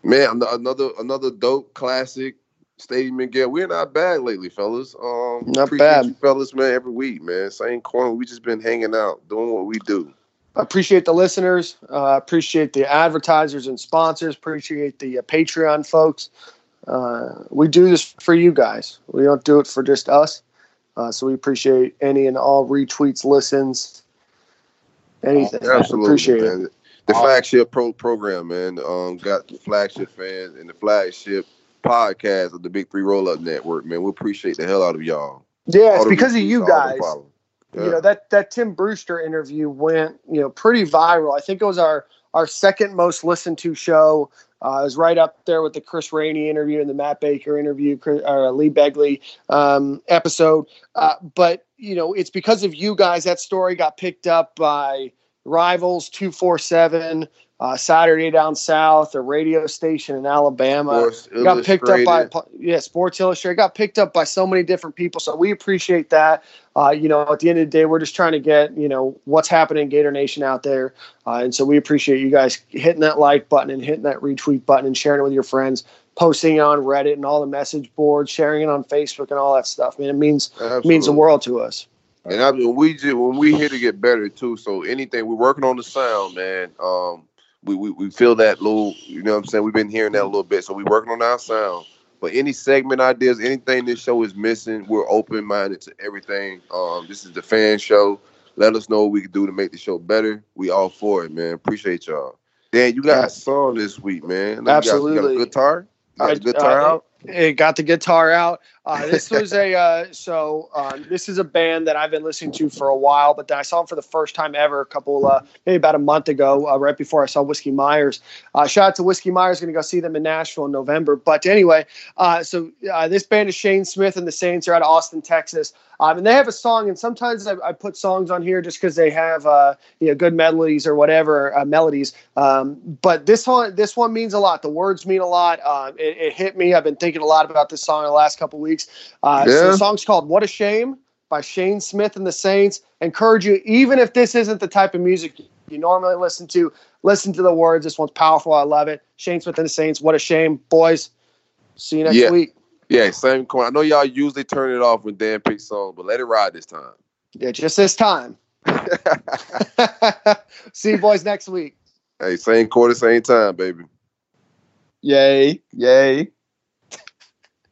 Man, another another dope classic stadium again. We're not bad lately, fellas. Um, Not bad. you fellas, man. Every week, man. Same corner. We just been hanging out, doing what we do. I appreciate the listeners. Uh, appreciate the advertisers and sponsors. Appreciate the uh, Patreon folks. Uh, we do this for you guys. We don't do it for just us. Uh, so we appreciate any and all retweets, listens, anything. Absolutely, appreciate it. man. The flagship pro program, man. Um, got the flagship fans and the flagship podcast of the Big Three Roll Up Network, man. We appreciate the hell out of y'all. Yeah, it's All the because of you guys. follows. you know that that Tim Brewster interview went you know pretty viral. I think it was our our second most listened to show. Uh, it was right up there with the Chris Rainey interview and the Matt Baker interview, Chris- or Lee Begley um, episode. Uh, but you know, it's because of you guys that story got picked up by Rivals two four seven, uh, Saturday Down South, a radio station in Alabama. Sports got picked up by yeah Sports Illustrated. Got picked up by so many different people so we appreciate that. Uh, you know at the end of the day we're just trying to get you know what's happening Gator Nation out there. Uh, and so we appreciate you guys hitting that like button and hitting that retweet button and sharing it with your friends posting it on Reddit and all the message boards sharing it on Facebook and all that stuff I mean it means means the world to us And I mean, we just when we here to get better too. So anything we're working on the sound, man. Um, we, we we feel that little, you know what I'm saying. We've been hearing that a little bit, so we're working on our sound. But any segment ideas, anything this show is missing, we're open minded to everything. Um, this is the fan show. Let us know what we can do to make the show better. We all for it, man. Appreciate y'all. Dan, you got a song this week, man. You got- You got, Absolutely. a guitar. You got I- a guitar uh, out. it got the guitar out. Uh, this was a uh, so um, this is a band that I've been listening to for a while, but then I saw them for the first time ever a couple uh, maybe about a month ago, uh, right before I saw Whiskey Myers. Uh, shout out to Whiskey Myers, going to go see them in Nashville in November. But anyway, uh, so uh, this band is Shane Smith and the Saints are out of Austin, Texas, um, and they have a song. And sometimes I, I put songs on here just because they have uh, you know good melodies or whatever uh, melodies. Um, but this one, this one means a lot. The words mean a lot. Um, it, it hit me. I've been thinking a lot about this song in the last couple weeks. Uh, so the song's called "What a Shame" by Shane Smith and the Saints. Encourage you, even if this isn't the type of music you normally listen to, listen to the words. This one's powerful. I love it. Shane Smith and the Saints. What a shame, boys. See you next Yeah. week. Yeah, same coin. I know y'all usually turn it off when Dan picks songs, but let it ride this time. Yeah, just this time. [LAUGHS] [LAUGHS] See you boys next week. Hey, same quarter, same time, baby. Yay, yay.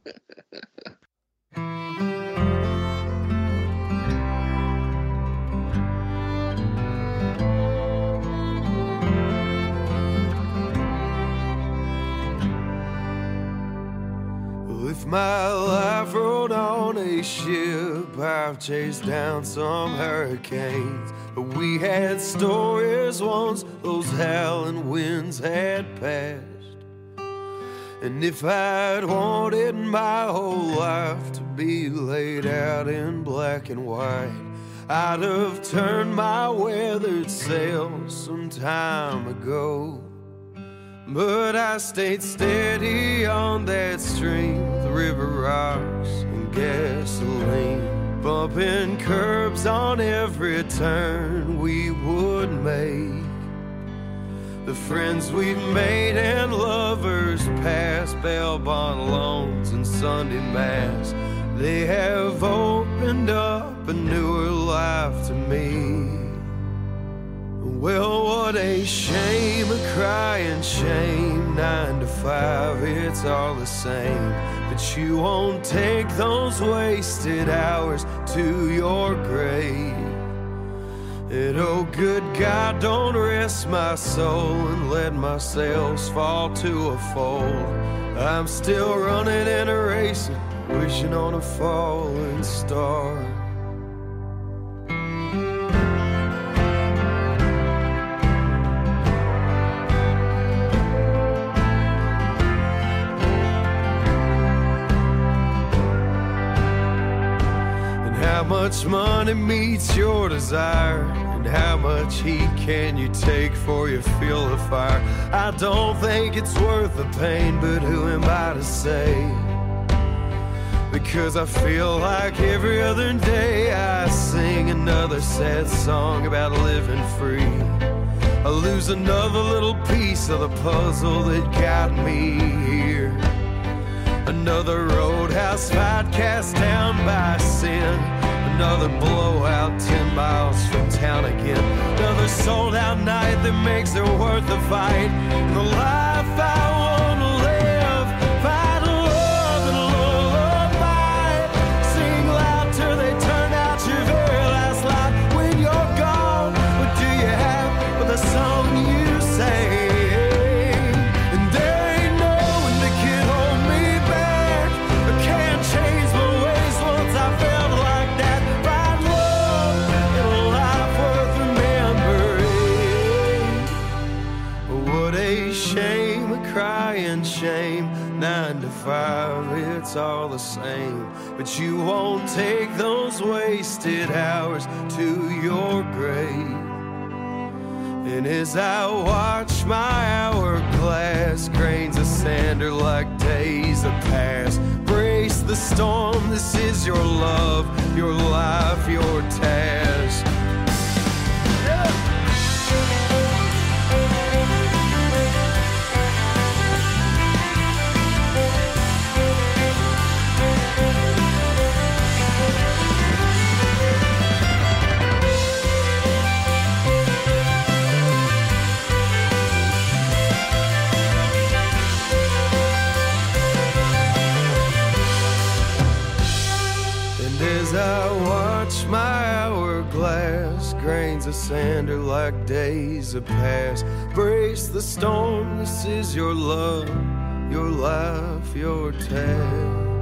[LAUGHS] My life rode on a ship, I've chased down some hurricanes. But we had stories once, those howling winds had passed. And if I'd wanted my whole life to be laid out in black and white, I'd have turned my weathered sails some time ago. But I stayed steady on that stream with river rocks and gasoline. Bumping curbs on every turn we would make. The friends we've made and lovers past, bail bond loans and Sunday Mass. They have opened up a newer life to me. Well, what a shame, a crying shame. Nine to five, it's all the same. But you won't take those wasted hours to your grave. And oh, good God, don't rest my soul and let my sails fall to a fold. I'm still running and racing, wishing on a falling star. How much money meets your desire? And how much heat can you take before you feel the fire? I don't think it's worth the pain, but who am I to say? Because I feel like every other day I sing another sad song about living free. I lose another little piece of the puzzle that got me here. Another roadhouse fight cast down by sin. Another blowout 10 miles from town again. Another sold out night that makes it worth the fight. The life I five, it's all the same. But you won't take those wasted hours to your grave. And as I watch my hourglass, grains of sand are like days of past. Brace the storm, this is your love, your life, your task. Grains of sand are like days of past. Brace the storm, this is your love, your life, your task.